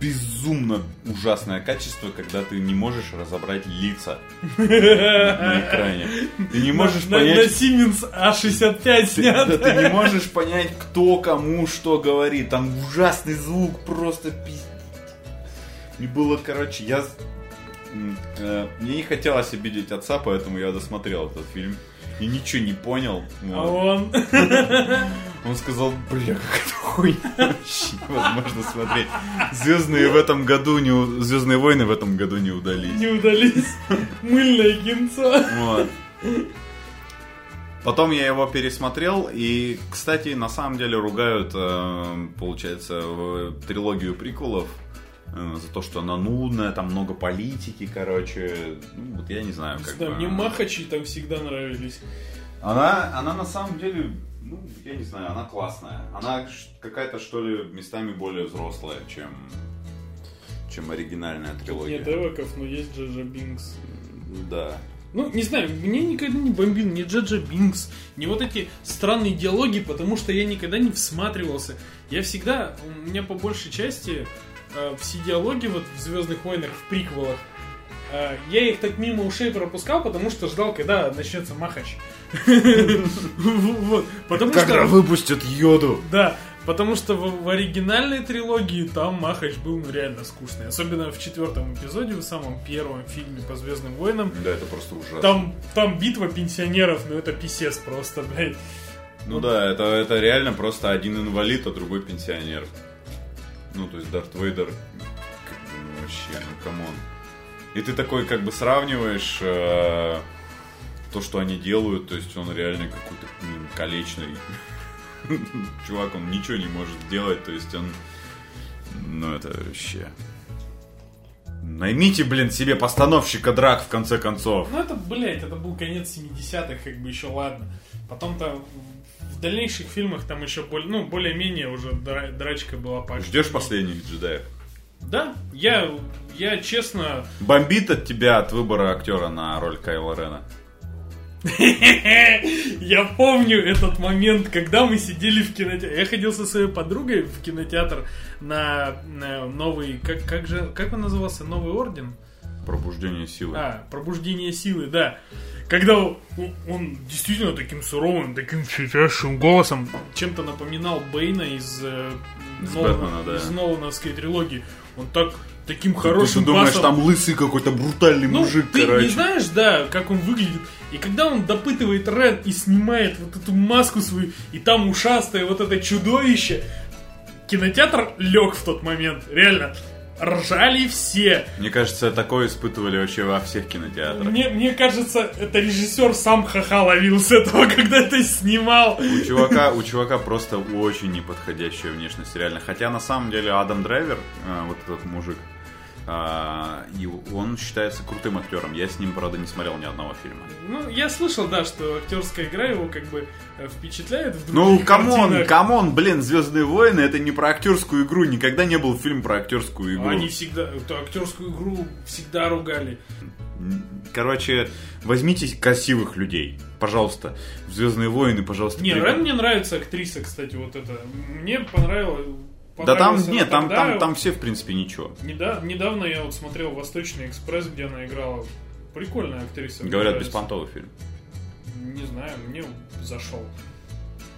безумно ужасное качество, когда ты не можешь разобрать лица на экране. Ты не можешь понять... на Siemens A65 Ты, снят. да ты не можешь понять, кто кому что говорит. Там ужасный звук, просто пиздец. И было, короче, я... э, мне не хотелось обидеть отца, поэтому я досмотрел этот фильм. И ничего не понял. А он... *laughs* Он сказал, бля, как это хуйня вообще невозможно смотреть. Звездные в этом году не... у- Звездные войны в этом году не удались. не удались. Мыльное кинцо. Вот. Потом я его пересмотрел, и, кстати, на самом деле ругают, э, получается, трилогию приколов за то, что она нудная, там много политики, короче. Ну, вот я не знаю, как Да, бы. мне махачи там всегда нравились. Она, она на самом деле, ну, я не знаю, она классная. Она какая-то, что ли, местами более взрослая, чем, чем оригинальная трилогия. Нет эвоков, но есть Джаджа Бинкс. Да. Ну, не знаю, меня никогда не бомбил ни Джаджа Бинкс, ни вот эти странные диалоги, потому что я никогда не всматривался. Я всегда, у меня по большей части э, все диалоги вот в Звездных войнах, в приквелах, э, я их так мимо ушей пропускал, потому что ждал, когда начнется махач. Вот. Потому что... выпустят Йоду? Да, потому что в, в оригинальной трилогии там Махач был ну, реально скучный. Особенно в четвертом эпизоде, в самом первом фильме по Звездным войнам. Да, это просто ужасно. Там, там битва пенсионеров, ну это писец просто, блядь. Ну да, это, это реально просто один инвалид, а другой пенсионер. Ну, то есть Дарт Вейдер, как бы, ну вообще, ну come on. И ты такой как бы сравниваешь э, то, что они делают, то есть он реально какой-то блин, калечный. *laughs* Чувак, он ничего не может делать, то есть он... Ну, это вообще... Наймите, блин, себе постановщика драк, в конце концов. Ну это, блядь, это был конец 70-х, как бы еще ладно. Потом-то в дальнейших фильмах там еще более, ну, более-менее уже дра- драчка была по Ждешь последних джедаев? Да, я, я честно... Бомбит от тебя от выбора актера на роль Кайла Рена. *laughs* Я помню этот момент, когда мы сидели в кинотеатре. Я ходил со своей подругой в кинотеатр на, на новый... Как, как же... Как он назывался? Новый Орден? Пробуждение силы. А, пробуждение силы, да. Когда он, он действительно таким суровым, таким читающим голосом чем-то напоминал Бейна из, э, Из Нолана- Бэтмена, да. из Нолановской трилогии. Он так таким Ты- хорошим ты думаешь, басом- там лысый какой-то брутальный ну, мужик, ты короче. не знаешь, да, как он выглядит. И когда он допытывает Рен и снимает вот эту маску свою, и там ушастое вот это чудовище, кинотеатр лег в тот момент. Реально. Ржали все. Мне кажется, такое испытывали вообще во всех кинотеатрах. Мне, мне кажется, это режиссер сам ха-ха ловил с этого, *laughs* когда это снимал. У чувака, у чувака просто очень неподходящая внешность, реально. Хотя на самом деле Адам Драйвер, а, вот этот мужик, и он считается крутым актером. Я с ним, правда, не смотрел ни одного фильма. Ну, я слышал, да, что актерская игра его как бы э, впечатляет в Ну, come on, картинах. come on, блин, Звездные войны это не про актерскую игру. Никогда не был фильм про актерскую игру. Они всегда, эту актерскую игру всегда ругали. Короче, возьмите красивых людей. Пожалуйста. В Звездные войны, пожалуйста. Не, при- Рен мне нравится актриса, кстати, вот это. Мне понравилось. Да там, нет, там, там, там все, в принципе, ничего. Неда- недавно я вот смотрел Восточный экспресс, где она играла. Прикольная актриса. Говорят, беспонтовый фильм. Не знаю, мне зашел.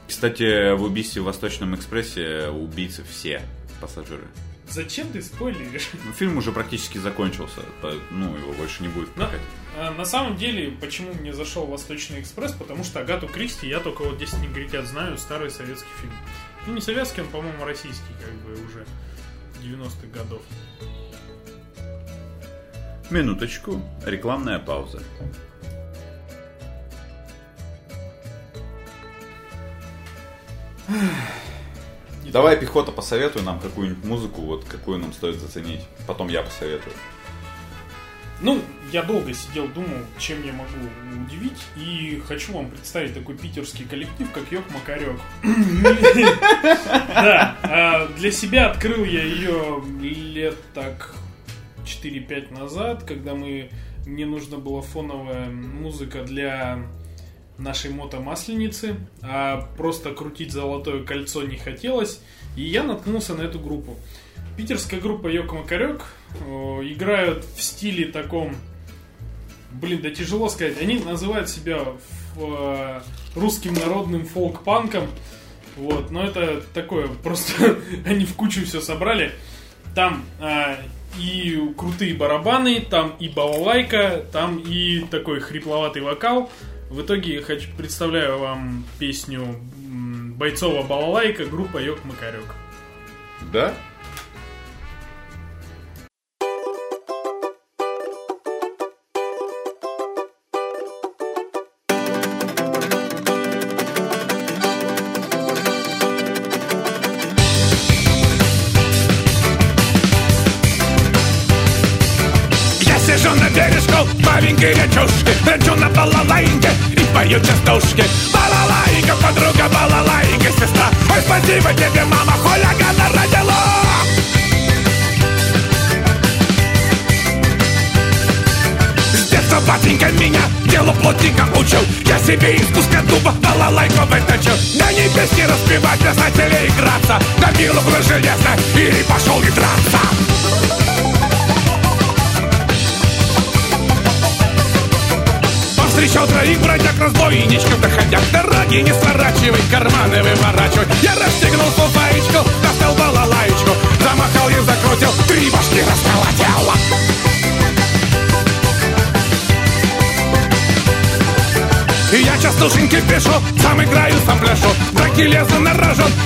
Кстати, в убийстве в Восточном экспрессе убийцы все пассажиры. Зачем ты спойлеришь? *laughs* Ну, фильм уже практически закончился. Ну, его больше не будет На, а, на самом деле, почему мне зашел Восточный экспресс? Потому что Агату Кристи я только вот 10 негритят знаю, старый советский фильм. Ну, не советский, он, по-моему, российский, как бы, уже 90-х годов. Минуточку. Рекламная пауза. Давай, пехота, посоветуй нам какую-нибудь музыку, вот какую нам стоит заценить. Потом я посоветую. Ну, я долго сидел, думал, чем я могу удивить, и хочу вам представить такой питерский коллектив, как Йок Макарек. *clears throat* *laughs* Да, а для себя открыл я ее лет так 4-5 назад, когда мы мне нужно было фоновая музыка для нашей мотомасленицы, а просто крутить золотое кольцо не хотелось, и я наткнулся на эту группу. Питерская группа Йок Макарек э, играют в стиле таком, блин, да тяжело сказать, они называют себя э, русским народным фолк-панком, вот, но это такое, *laughs* просто они в кучу все собрали. Там а, и крутые барабаны, там и балалайка, там и такой хрипловатый вокал. В итоге я хочу, представляю вам песню Бойцова балалайка, группа Йок Макарек. Да?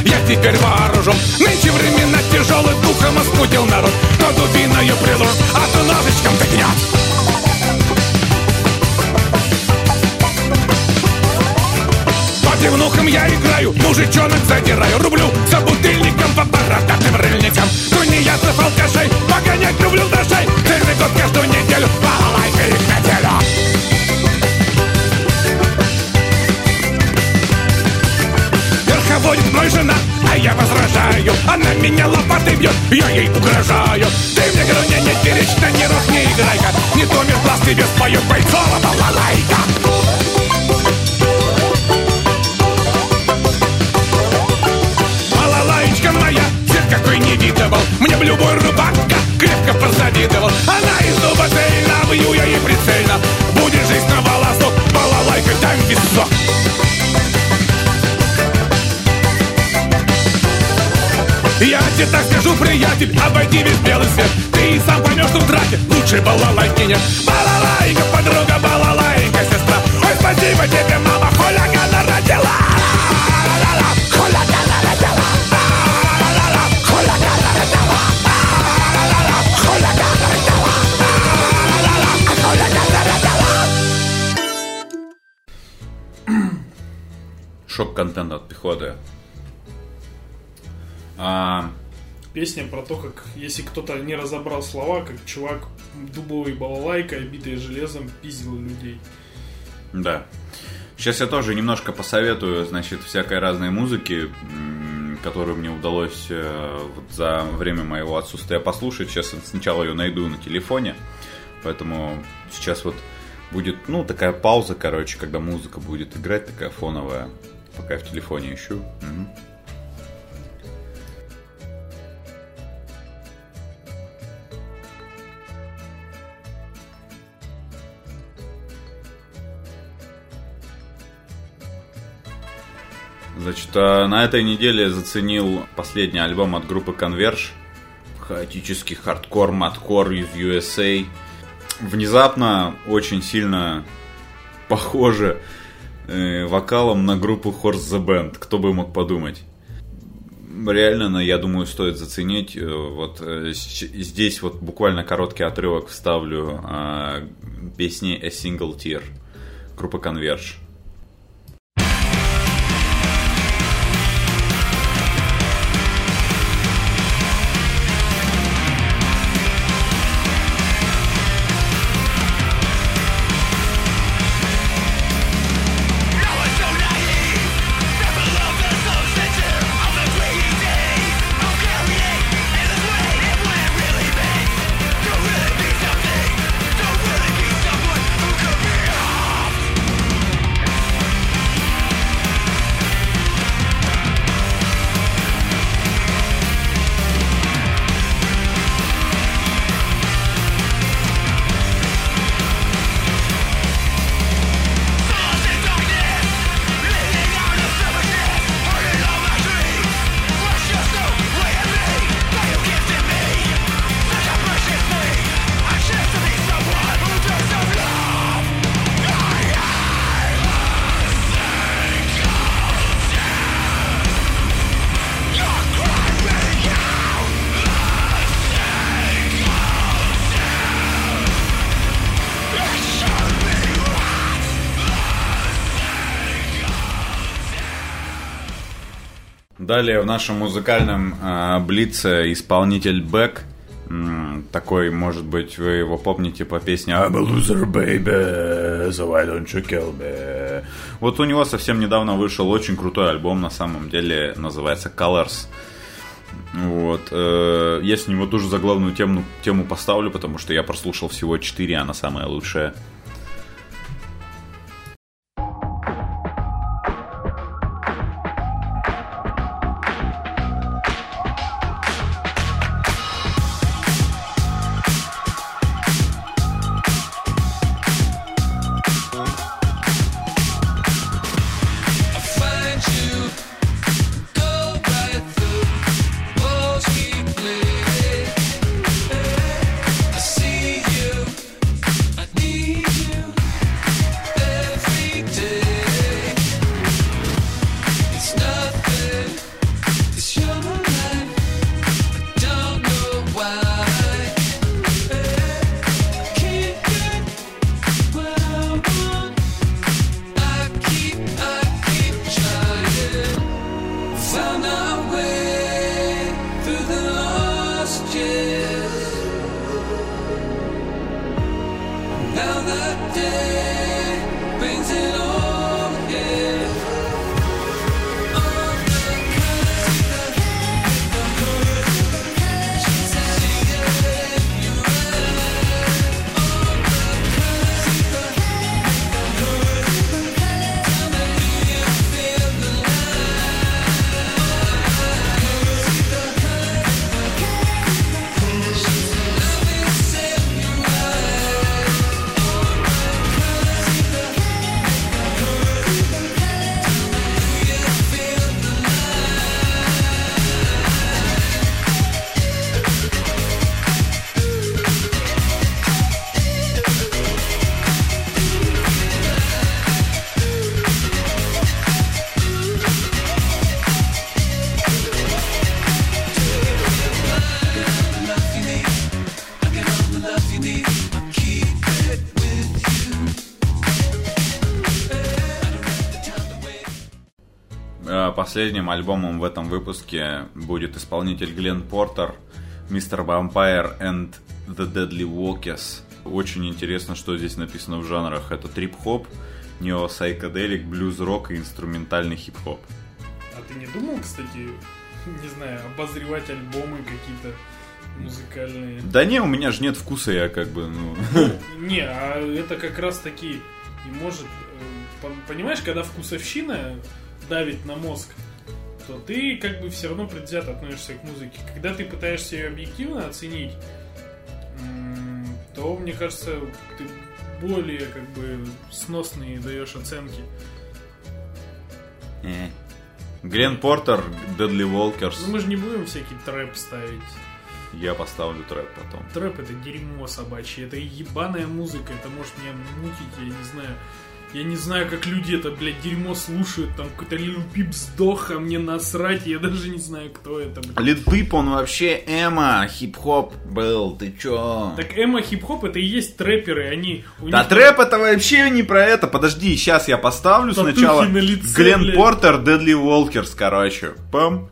На рожон, я меня лопатой бьет, я ей угрожаю. Ты мне грудня не перечь, на нервах не играй-ка. Не то меж глаз тебе спою бойцова балалайка Балалаечка моя, цвет какой не видывал Мне в любой рубака крепко позавидовал. Она из зуба цельна, бью я ей прицельно. Будет жизнь на волосок, балалайка дай висок Я тебе так скажу, приятель, обойди весь белый свет. Ты и сам поймешь, что в драке лучше балалайки нет. Балалайка, подруга, балалайка, сестра. Ой, спасибо тебе, мама, хулигана родила. Шок-контент от пехоты. А, Песня про то, как если кто-то не разобрал слова, как чувак дубовый балалайка, битый железом, пиздил людей. да. Сейчас я тоже немножко посоветую, значит, всякой разной музыки, которую мне удалось э, вот за время моего отсутствия послушать. Сейчас сначала ее найду на телефоне, поэтому сейчас вот будет, ну, такая пауза, короче, когда музыка будет играть, такая фоновая, пока я в телефоне ищу. Мгм. Значит, а, на этой неделе заценил последний альбом от группы Converge. Хаотический хардкор, маткор из USA. Внезапно очень сильно похоже э, вокалом на группу Horse the Band. Кто бы мог подумать. Реально, ну, я думаю, стоит заценить. Э, Вот э, здесь вот буквально короткий отрывок вставлю э, песни A Single Tear. Группа Converge. Далее в нашем музыкальном э, блице исполнитель Бэк. Такой, может быть, вы его помните по песне I'm a loser, baby, so why don't you kill me? Вот у него совсем недавно вышел очень крутой альбом, на самом деле, называется Colors. Вот. э, Я с него тоже заглавную тему, тему поставлю, потому что я прослушал всего 4, она самая лучшая. Последним альбомом в этом выпуске будет исполнитель Глен Портер, Mr. Vampire and the Deadly Walkers. Очень интересно, что здесь написано в жанрах. Это трип-хоп, нео-сайкоделик, блюз-рок и инструментальный хип-хоп. А ты не думал, кстати, *laughs* не знаю, обозревать альбомы какие-то музыкальные? Да не, у меня же нет вкуса, я как бы, ну... *laughs* Не, а это как раз таки и может... э, по- Понимаешь, когда вкусовщина давит на мозг, то ты как бы все равно предвзято относишься к музыке. Когда ты пытаешься ее объективно оценить, то, мне кажется, ты более как бы сносные даешь оценки. э. Глен Портер, Deadly Ну Walkers. мы же не будем всякий трэп ставить. Я поставлю трэп потом. Трэп это дерьмо собачье, это ебаная музыка, это может меня мутить, я не знаю. Я не знаю, как люди это, блядь, дерьмо слушают, там какой-то Лил Пип сдох, а мне насрать, я даже не знаю, кто это, блядь. Лид Пип, он вообще эмо, хип-хоп был, ты чё? Так эмо хип-хоп это и есть трэперы, они... Да них трэп это вообще не про это. Подожди, сейчас я поставлю Татухи сначала на лице, Глен блядь. Портер, Deadly Walkers, короче. Пам.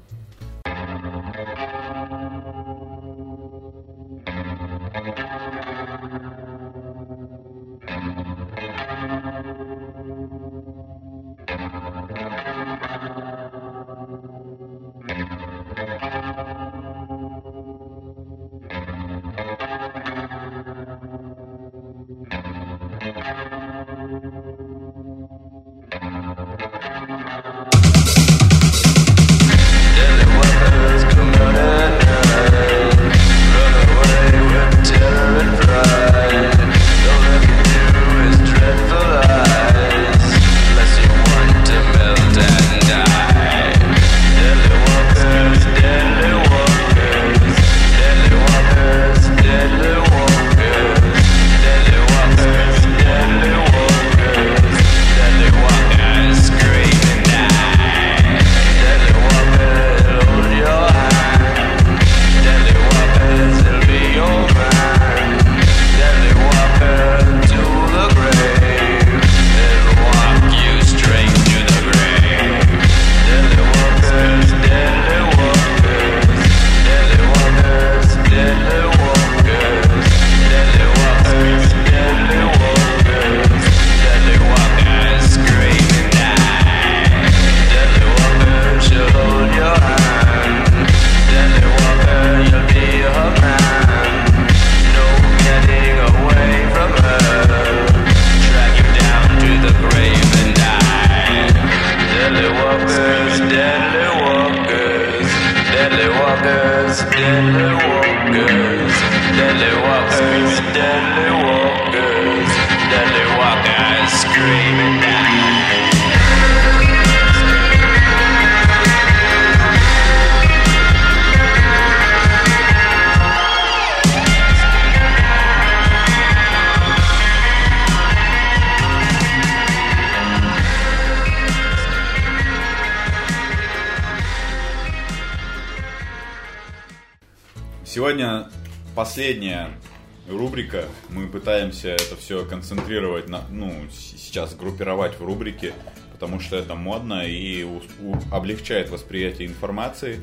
Сейчас группировать в рубрики, потому что это модно и у- у- облегчает восприятие информации.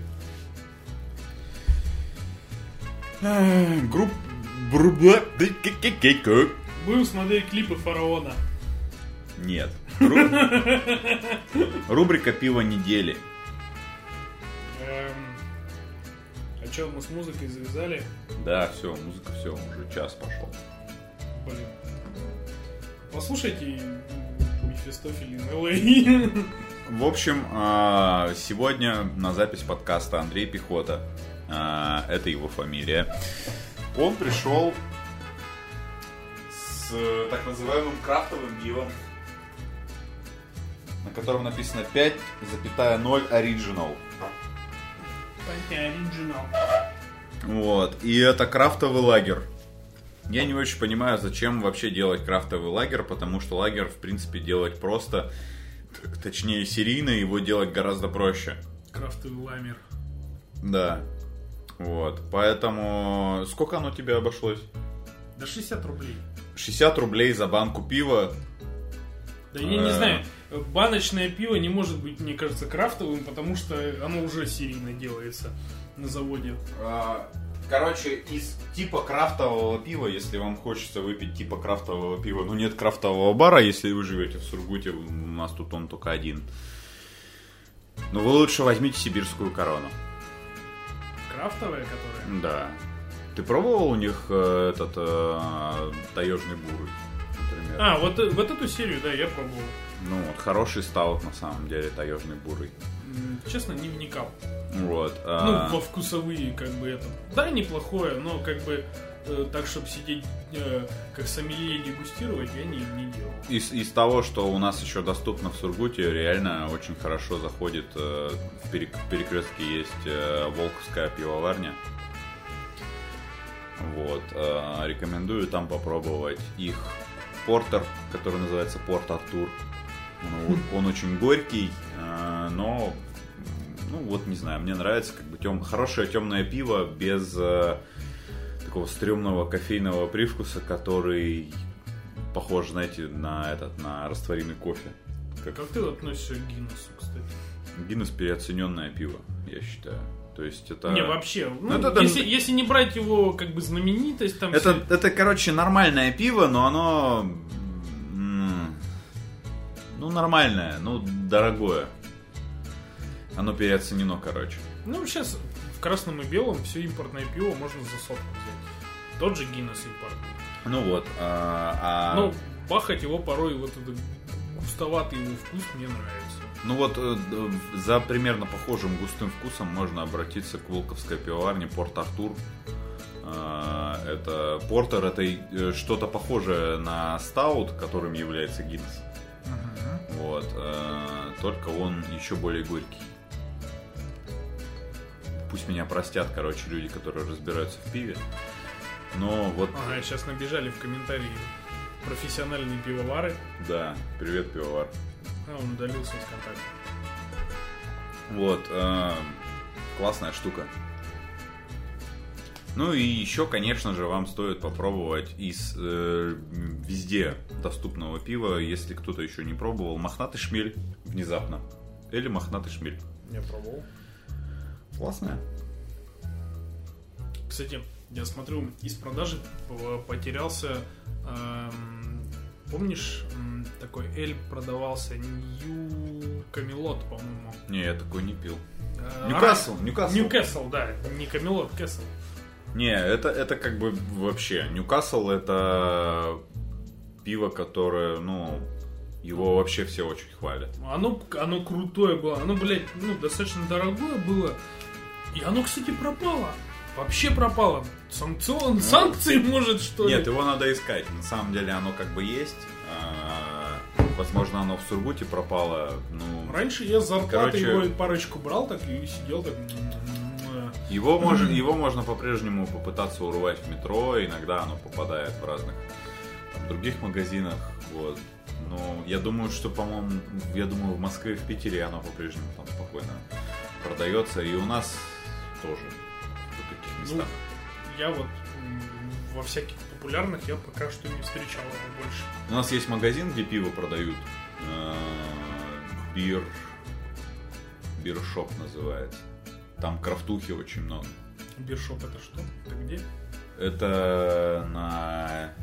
Групп... Будем смотреть клипы Фараона. Нет. Ру- Рубрика пиво недели. Эм, а что, мы с музыкой завязали? Да, все, музыка, все, уже час пошел. Блин. Послушайте Мефистофель и. В общем, а, сегодня на запись подкаста Андрей Пехота, а, это его фамилия, он пришел с так называемым крафтовым пивом, на котором написано 5,0 Original. Оригинал. Вот. И это крафтовый лагерь. Я не очень понимаю, зачем вообще делать крафтовый лагерь, потому что лагерь, в принципе, делать просто, точнее, серийно его делать гораздо проще. Крафтовый ламер. Да. Вот. Поэтому... Сколько оно тебе обошлось? Да 60 рублей. 60 рублей за банку пива. Да я не Э. знаю, баночное пиво не может быть, мне кажется, крафтовым, потому что оно уже серийно делается на заводе. Короче, из типа крафтового пива, если вам хочется выпить типа крафтового пива, ну нет крафтового бара, если вы живете в Сургуте, у нас тут он только один. Но вы лучше возьмите сибирскую корону. Крафтовое, которое? Да. Ты пробовал у них э, этот э, таежный бурый, например? А, вот, э, вот эту серию, да, я пробовал. Ну вот, хороший стаут на самом деле, таежный бурый. Честно, не вникал. Вот. Ну, а, во вкусовые, как бы это. Да, неплохое, но как бы э, так, чтобы сидеть э, как сомелье дегустировать, я не, не делал. Из, из того, что у нас еще доступно в Сургуте, реально очень хорошо заходит. э, в перек- в перекрестке есть э, Волковская пивоварня. Вот. э, рекомендую там попробовать их портер, который называется Порт Артур. Он, вот- он очень горький, э, но ну вот не знаю, мне нравится как бы тем, хорошее темное пиво без э, такого стрёмного кофейного привкуса, который похож, знаете, на этот, на растворимый кофе. Как Как ты относишься к Гиннесу, кстати? Гиннес переоцененное пиво, я считаю. То есть это... Не, вообще, ну, это да- если, если не брать его как бы знаменитость, там Это, все- это, короче, нормальное пиво, но оно... Ну, нормальное, ну, дорогое. Оно переоценено, короче. Ну, сейчас в красном и белом все импортное пиво можно за сотку взять. Тот же Гиннес импортный. Ну вот, а, а- Но бахать его порой, вот этот густоватый его вкус мне нравится. Ну вот э, за примерно похожим густым вкусом можно обратиться к Волковской пивоварне Порт Артур. А, Это портер, это э, что-то похожее на стаут, которым является Гиннес. Вот, э, только он еще более горький. Пусть меня простят, короче, люди, которые разбираются в пиве. Но вот, Ага, сейчас набежали в комментарии профессиональные пивовары. да, привет, пивовар. А, он удалился из контакта. Вот, э, классная штука. Ну и еще, конечно же, вам стоит попробовать из э, везде доступного пива, если кто-то еще не пробовал, мохнатый шмель внезапно. Или мохнатый шмель. Я пробовал. Классная. Кстати, я смотрю, из продажи потерялся... эм, помнишь, такой Эль продавался Нью Камелот, по-моему. Не, я такой не пил. Э, Ньюкасл, а, Ньюкасл. Ньюкасл, да. Не Камелот, Касл. Не, это, это как бы вообще. Ньюкасл это пиво, которое, ну, его вообще все очень хвалят. Оно, оно крутое было. Оно, блядь, ну, достаточно дорогое было. И оно, кстати, пропало. Вообще пропало. Санкцион, санкции, может, что ли? Нет, его надо искать. На самом деле оно как бы есть. А, Возможно, оно в Сургуте пропало. Ну, Раньше я с зарплаты Короче- его парочку брал, так и сидел так... его, можно, его можно по-прежнему попытаться урвать в метро. Иногда оно попадает в разных там, других магазинах. Вот. Но я думаю, что, по-моему, я думаю, в Москве и в Питере оно по-прежнему там спокойно продается. И у нас тоже в таких Ну, местах. я вот во всяких популярных я пока что не встречал его больше. У нас есть магазин, где пиво продают. Э, Beer... Beershop называется. Там крафтухи очень много. Beershop это что? Это где? Это на...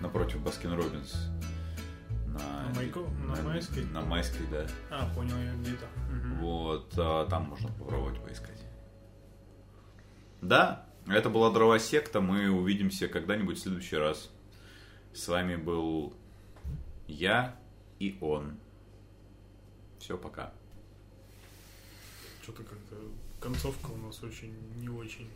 напротив Baskin Robbins. На, На Майко- на Майской? На Майской, да. А, понял я где-то. Мгм. Вот, а, там можно попробовать поискать. Да, это была дрова секта. Мы увидимся когда-нибудь в следующий раз. С вами был я и он. Все, пока. Что-то как-то концовка у нас очень не очень